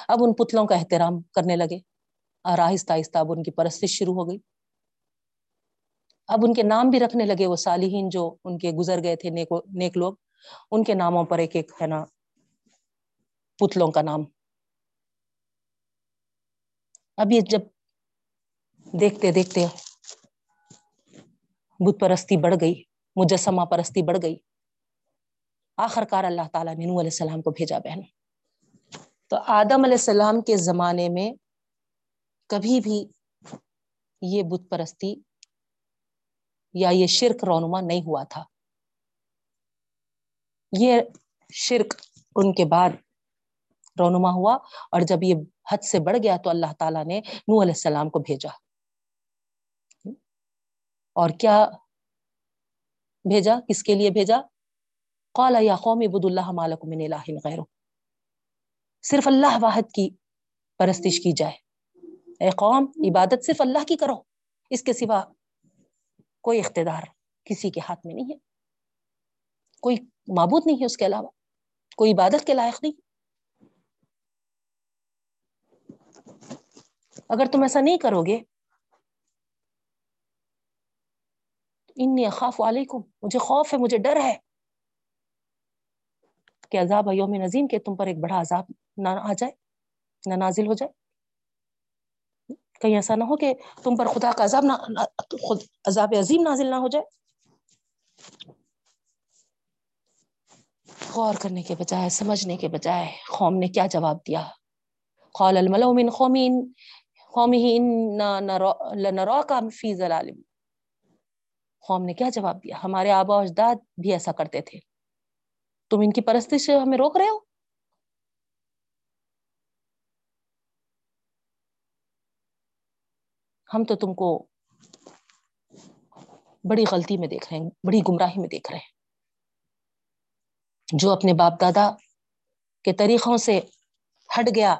اب ان پتلوں کا احترام کرنے لگے۔ اور آہستہ آہستہ اب ان کی پرستش شروع ہو گئی۔ اب ان کے نام بھی رکھنے لگے وہ صالحین جو ان کے گزر گئے تھے نیک نیک لوگ۔ ان کے ناموں پر ایک ایک ہے نا، پتلوں کا نام اب یہ جب دیکھتے دیکھتے بت پرستی بڑھ گئی، مجسمہ پرستی بڑھ گئی۔ آخر کار اللہ تعالیٰ نے نو علیہ السلام کو بھیجا بہن۔ تو آدم علیہ السلام کے زمانے میں کبھی بھی یہ بت پرستی یا یہ شرک رونما نہیں ہوا تھا۔ یہ شرک ان کے بعد رونما ہوا اور جب یہ حد سے بڑھ گیا تو اللہ تعالیٰ نے نو علیہ السلام کو بھیجا۔ اور کیا بھیجا؟ کس کے لیے بھیجا؟ قال یا قوم عبد اللہ مالک من الہ غیر صرف اللہ واحد کی پرستش کی جائے۔ اے قوم، عبادت صرف اللہ کی کرو۔ اس کے سوا کوئی اقتدار کسی کے ہاتھ میں نہیں ہے۔ کوئی معبود نہیں ہے اس کے علاوہ۔ کوئی عبادت کے لائق نہیں۔ اگر تم ایسا نہیں کرو گے، انی اخاف علیکم، مجھے خوف ہے، مجھے ڈر ہے کہ عذاب یوم نظیم کہ تم پر ایک بڑا عذاب نہ آ جائے، نہ نازل ہو جائے۔ کہیں ایسا نہ ہو کہ تم پر خدا کا عذاب نہ، خود عذاب عظیم نازل نہ ہو جائے۔ غور کرنے کے بجائے، سمجھنے کے بجائے قوم نے کیا جواب دیا؟ قال الملو من قومین قوم ہی کا فی ضلال قوم نے کیا جواب دیا؟ ہمارے آبا و اجداد بھی ایسا کرتے تھے. تم ان کی پرستی سے ہمیں روک رہے ہو؟ ہم تو تم کو بڑی غلطی میں دیکھ رہے ہیں، بڑی گمراہی میں دیکھ رہے ہیں۔ جو اپنے باپ دادا کے طریقوں سے ہٹ گیا،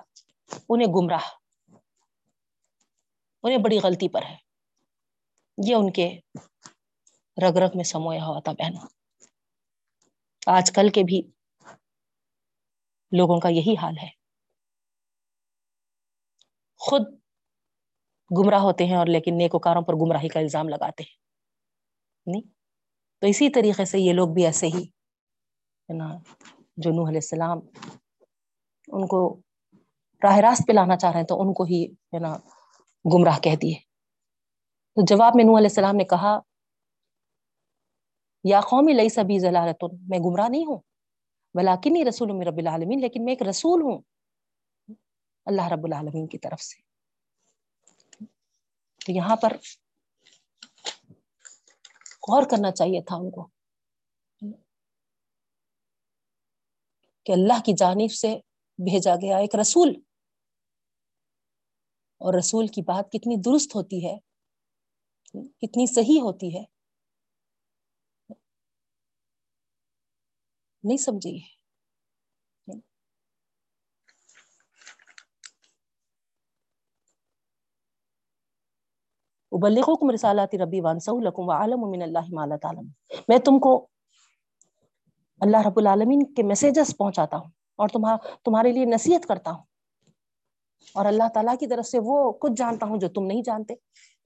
انہیں گمراہ انہیں بڑی غلطی پر ہے۔ یہ ان کے رگ رگ میں سمویا ہوا تھا بہنوں۔ آج کل کے بھی لوگوں کا یہی حال ہے۔ خود گمراہ ہوتے ہیں اور لیکن نیکوکاروں پر گمراہی کا الزام لگاتے ہیں۔ نہیں؟ تو اسی طریقے سے یہ لوگ بھی ایسے ہی ہے نا، جو نوح علیہ السلام ان کو راہ راست پہ لانا چاہ رہے ہیں تو ان کو ہی ہے نا گمراہ کہہ دیے تو جواب میں نوح علیہ السلام نے کہا، یا قومی لئی سبھی ضلالت میں گمراہ نہیں ہوں بلاکن نہیں رسول میں رب العالمین، لیکن میں ایک رسول ہوں۔ اللہ رب العالمین کی طرف سے۔ تو یہاں پر غور کرنا چاہیے تھا ان کو کہ اللہ کی جانب سے بھیجا گیا ایک رسول۔ اور رسول کی بات کتنی درست ہوتی ہے، کتنی صحیح ہوتی ہے۔ نہیں سمجھے ابلغکم رسالات ربی وانسو لکم وعلم من اللہ ما لا تعلم میں تم کو اللہ رب العالمین کے میسیجز پہنچاتا ہوں اور تمہارے لیے نصیحت کرتا ہوں۔ اور اللہ تعالیٰ کی طرف سے وہ کچھ جانتا ہوں جو تم نہیں جانتے۔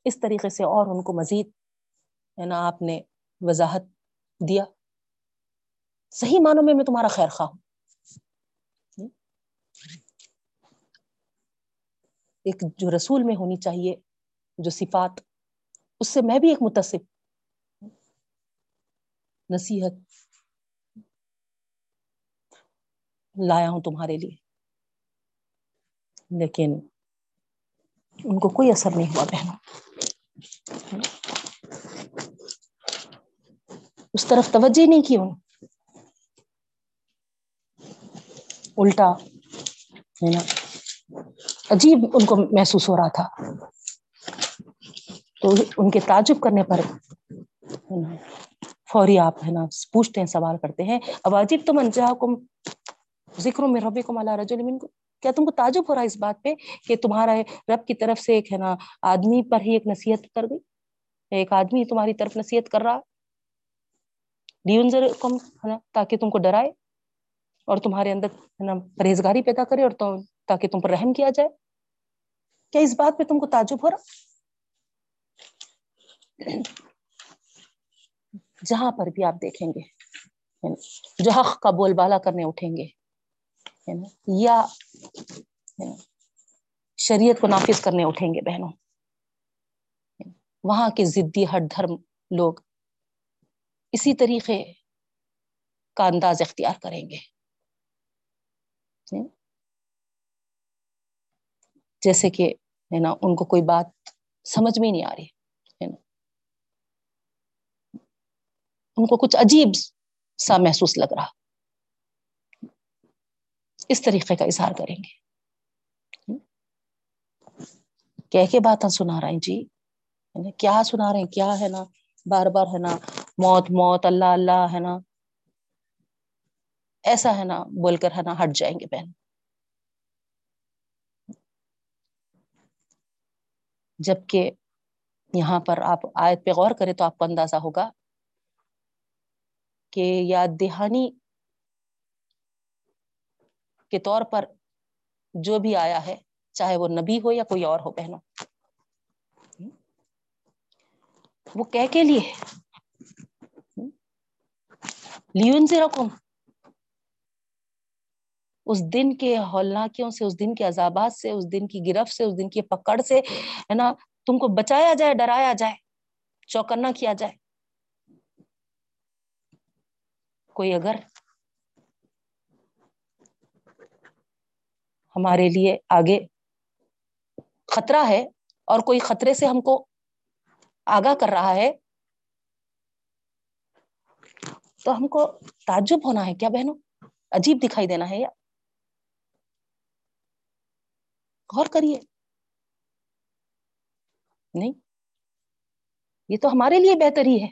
اس طریقے سے اور ان کو مزید، ہے نا، آپ نے وضاحت دیا۔ صحیح معنوں میں میں تمہارا خیر خواہ ہوں۔ ایک جو رسول میں ہونی چاہیے، جو صفات، اس سے میں بھی ایک متصف۔ نصیحت، لایا ہوں تمہارے لیے۔ لیکن ان کو کوئی اثر نہیں ہوا بہنوں۔ اس طرف توجہ نہیں کی ہوں الٹا، ہے نا؟ عجیب ان کو محسوس ہو رہا تھا۔ تو ان کے تعجب کرنے پر فوری آپ، ہے نا، پوچھتے ہیں، سوال کرتے ہیں۔ اب عجیب تو منجا کم ذکر میں ربی کو مالا رجول کو کیا تم کو تعجب ہو رہا ہے اس بات پہ کہ تمہارا رب کی طرف سے ایک ہے نا آدمی پر ہی ایک نصیحت کر گئی ایک آدمی تمہاری طرف نصیحت کر رہا؟ کم، ہے نا، تاکہ تم کو ڈرائے اور تمہارے اندر ہے نا پرہیزگاری پیدا کرے اور تاکہ تم پر رحم کیا جائے۔ کیا اس بات پہ تم کو تعجب ہو رہا؟ جہاں پر بھی آپ دیکھیں گے یعنی جو حق کا بول بالا کرنے اٹھیں گے۔ یا شریعت کو نافذ کرنے اٹھیں گے بہنوں۔ وہاں کے ضدی ہٹ دھرم لوگ اسی طریقے کا انداز اختیار کریں گے۔ جیسے کہ ہے نا، ان کو کوئی بات سمجھ میں نہیں آ رہی، ہے نا۔ ان کو کچھ عجیب سا محسوس لگ رہا۔ اس طریقے کا اظہار کریں گے۔ کہہ کے بات سنا رہے ہیں جی۔ یعنی کیا سنا رہے ہیں؟ کیا ہے نا؟ بار بار ہے نا موت موت، اللہ اللہ ہے نا۔ ایسا ہے نا بول کر ہے نا ہٹ جائیں گے بہن۔ جبکہ یہاں پر آپ آیت پہ غور کریں تو آپ کو اندازہ ہوگا کہ یاد دہانی کے طور پر جو بھی آیا ہے، چاہے وہ نبی ہو یا کوئی اور ہو، بہنوں۔ وہ کہہ کے لیے لیون سے رقم اس دن کے ہولناکیوں سے، اس دن کے عذابات سے، اس دن کی گرفت سے، اس دن کی پکڑ سے، ہے نا، تم کو بچایا جائے، ڈرایا جائے، چوکنا کیا جائے۔ کوئی اگر ہمارے لیے آگے خطرہ ہے اور کوئی خطرے سے ہم کو آگاہ کر رہا ہے، تو ہم کو تعجب ہونا ہے۔ کیا بہنوں؟ عجیب دکھائی دینا ہے۔ یا غور کریے۔ نہیں، یہ تو ہمارے لیے بہتر ہی ہے۔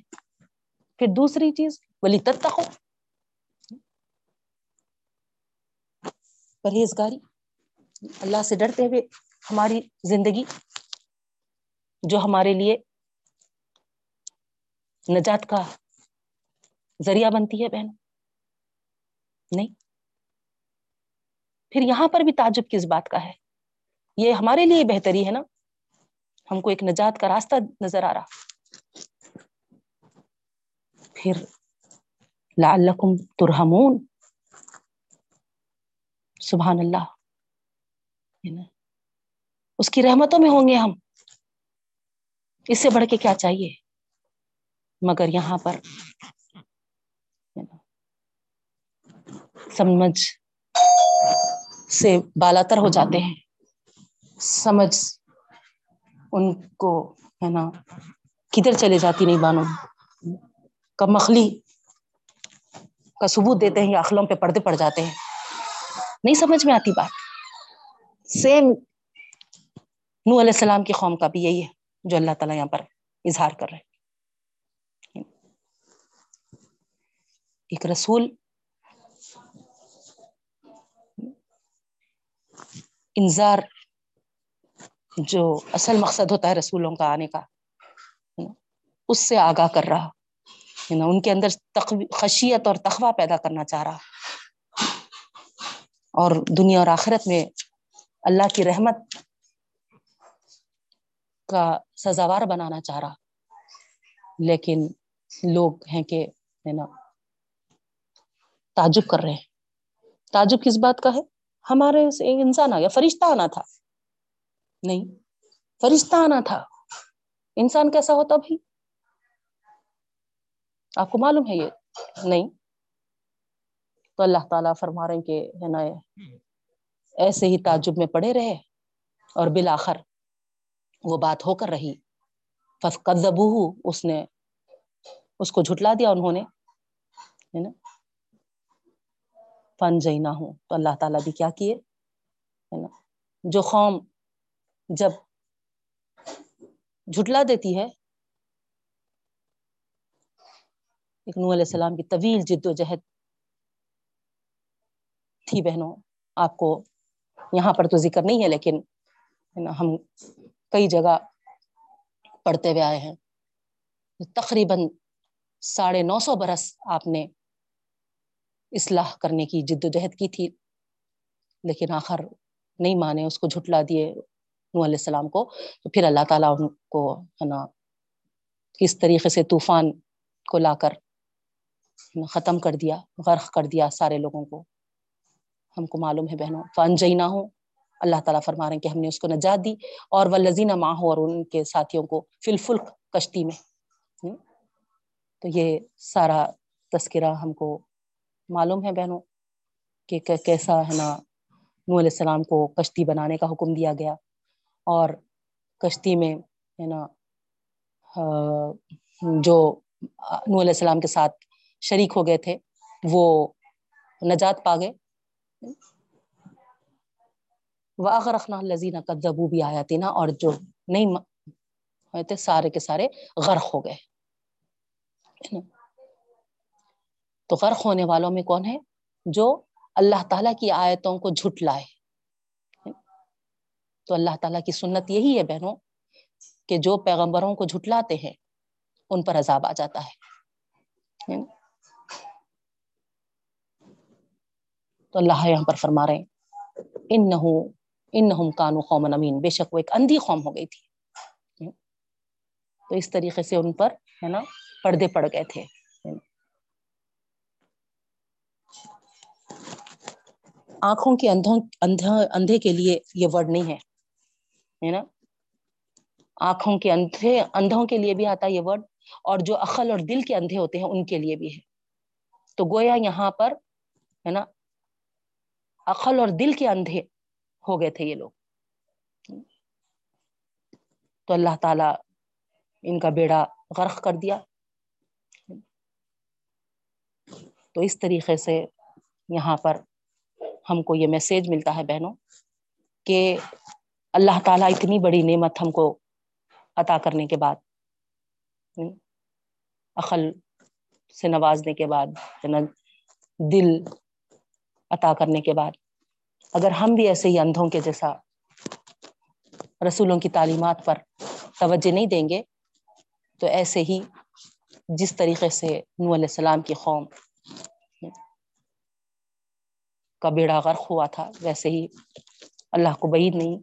پھر دوسری چیز بلی تب ہو پرہیزگاری۔ اللہ سے ڈرتے ہوئے ہماری زندگی جو ہمارے لیے نجات کا ذریعہ بنتی ہے بہن نہیں۔ پھر یہاں پر بھی تعجب کس بات کا ہے؟ یہ ہمارے لیے بہتری ہے نا؟ ہم کو ایک نجات کا راستہ نظر آ رہا۔ پھر لعلکم ترہمون سبحان اللہ۔ اس کی رحمتوں میں ہوں گے ہم۔ اس سے بڑھ کے کیا چاہیے؟ مگر یہاں پر سمجھ سے بالاتر ہو جاتے ہیں۔ سمجھ ان کو ہے نا، کدھر چلے جاتی نہیں بانو کب مخلی کا ثبوت دیتے ہیں یا اخلوں پہ پردے پڑ جاتے ہیں۔ نہیں سمجھ میں آتی بات۔ سیم نو علیہ السلام کی قوم کا بھی یہی ہے جو اللہ تعالیٰ یہاں پر اظہار کر رہے ایک رسول انظار جو اصل مقصد ہوتا ہے رسولوں کا آنے کا، اس سے آگاہ کر رہا۔ ان کے اندر خشیت اور تخوہ پیدا کرنا چاہ رہا۔ اور دنیا اور آخرت میں اللہ کی رحمت کا سزاوار بنانا چاہ رہا۔ لیکن لوگ ہیں کہ ہے نا، تعجب کر رہے ہیں۔ تعجب کس بات کا ہے؟ ہمارے انسان آ گیا، فرشتہ آنا تھا۔ نہیں، فرشتہ آنا تھا۔ انسان کیسا ہوتا بھائی؟ آپ کو معلوم ہے یہ؟ نہیں۔ تو اللہ تعالی فرما رہے کہ ہے نا ایسے ہی تعجب میں پڑے رہے اور بالآخر وہ بات ہو کر رہی۔ فس اس نے اس کو جھٹلا دیا انہوں نے، ہے نا؟ فن جئی نہ ہوں تو اللہ تعالیٰ بھی کیا کیے، ہے نا؟ جو قوم جب جھٹلا دیتی ہے نو علیہ السلام کی طویل جد و جہد تھی بہنوں، آپ کو یہاں پر تو ذکر نہیں ہے، لیکن ہم کئی جگہ پڑھتے ہوئے آئے ہیں۔ تقریباً ساڑھے نو سو برس آپ نے اصلاح کرنے کی جد و جہد کی تھی، لیکن آخر نہیں مانے، اس کو جھٹلا دیے نو علیہ السلام کو۔ تو پھر اللہ تعالیٰ ان کو ہے نا، کس طریقے سے طوفان کو لا کر ختم کر دیا، غرق کر دیا سارے لوگوں کو۔ ہم کو معلوم ہے بہنوں فنجئی نہ ہو اللہ تعالیٰ فرما رہے ہیں کہ ہم نے اس کو نجات دی۔ اور وہ لذینہ ماں ہو اور ان کے ساتھیوں کو فلفل کشتی میں۔ تو یہ سارا تذکرہ ہم کو معلوم ہے بہنوں کہ کیسا ہے نا نو علیہ السلام کو کشتی بنانے کا حکم دیا گیا۔ اور کشتی میں ہے نا جو نو علیہ السلام کے ساتھ شریک ہو گئے تھے، وہ نجات پا گئے۔ واغ رکھنا لذینہ کا جبو بھی آیا تھی نا اور جو نہیں تھے، سارے کے سارے غرق ہو گئے۔ تو غرق ہونے والوں میں کون ہے؟ جو اللہ تعالیٰ کی آیتوں کو جھٹ لائے۔ تو اللہ تعالیٰ کی سنت یہی ہے بہنوں کہ جو پیغمبروں کو جھٹلاتے ہیں، ان پر عذاب آ جاتا ہے۔ تو اللہ یہاں پر فرما رہے ہیں۔ ان نہ ان نہ کانو قومن امین۔ بے شک وہ ایک اندھی قوم ہو گئی تھی۔ تو اس طریقے سے ان پر، ہے نا، پردے پڑ گئے تھے۔ آنکھوں کے اندھوں اندھا اندھے کے لیے یہ ورڈ نہیں ہے۔ ہے نا؟ آنکھوں کے اندھے اندھوں کے لیے بھی آتا ہے یہ ورڈ اور جو عقل اور دل کے اندھے ہوتے ہیں ان کے لیے بھی ہے۔ تو گویا یہاں پر، ہے نا عقل اور دل کے اندھے ہو گئے تھے یہ لوگ۔ تو اللہ تعالیٰ ان کا بیڑا غرق کر دیا۔ تو اس طریقے سے یہاں پر ہم کو یہ میسیج ملتا ہے بہنوں کہ اللہ تعالیٰ اتنی بڑی نعمت ہم کو عطا کرنے کے بعد، عقل سے نوازنے کے بعد یعنی دل عطا کرنے کے بعد اگر ہم بھی ایسے ہی اندھوں کے جیسا رسولوں کی تعلیمات پر توجہ نہیں دیں گے، تو ایسے ہی جس طریقے سے نو علیہ السلام کی قوم کا بیڑا غرق ہوا تھا، ویسے ہی اللہ کو بعید نہیں،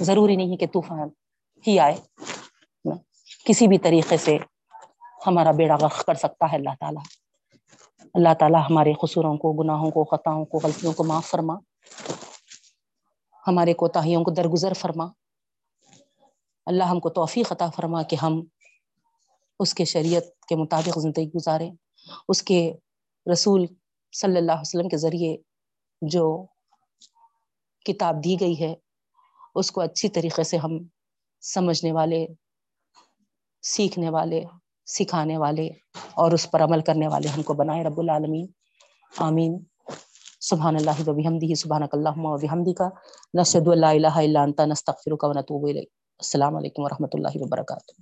ضروری نہیں کہ طوفان ہی آئے۔ کسی بھی طریقے سے ہمارا بیڑا غرق کر سکتا ہے اللہ تعالیٰ۔ اللہ تعالیٰ ہمارے قصوروں کو، گناہوں کو، خطاؤں کو، غلطیوں کو معاف فرما۔ ہمارے کوتاہیوں کو درگزر فرما۔ اللہ ہم کو توفیق عطا فرما کہ ہم اس کے شریعت کے مطابق زندگی گزاریں۔ اس کے رسول صلی اللہ علیہ وسلم کے ذریعے جو کتاب دی گئی ہے، اس کو اچھی طریقے سے ہم سمجھنے والے، سیکھنے والے، سکھانے والے اور اس پر عمل کرنے والے ہم کو بنائے رب العالمین۔ آمین۔ سبحان اللہ و بحمدہ، سبحانک اللہم و بحمدک نشہد اللہ الہ الا انت نستغفرک و نتوب الیک۔ السلام علیکم ورحمۃ اللہ وبرکاتہ۔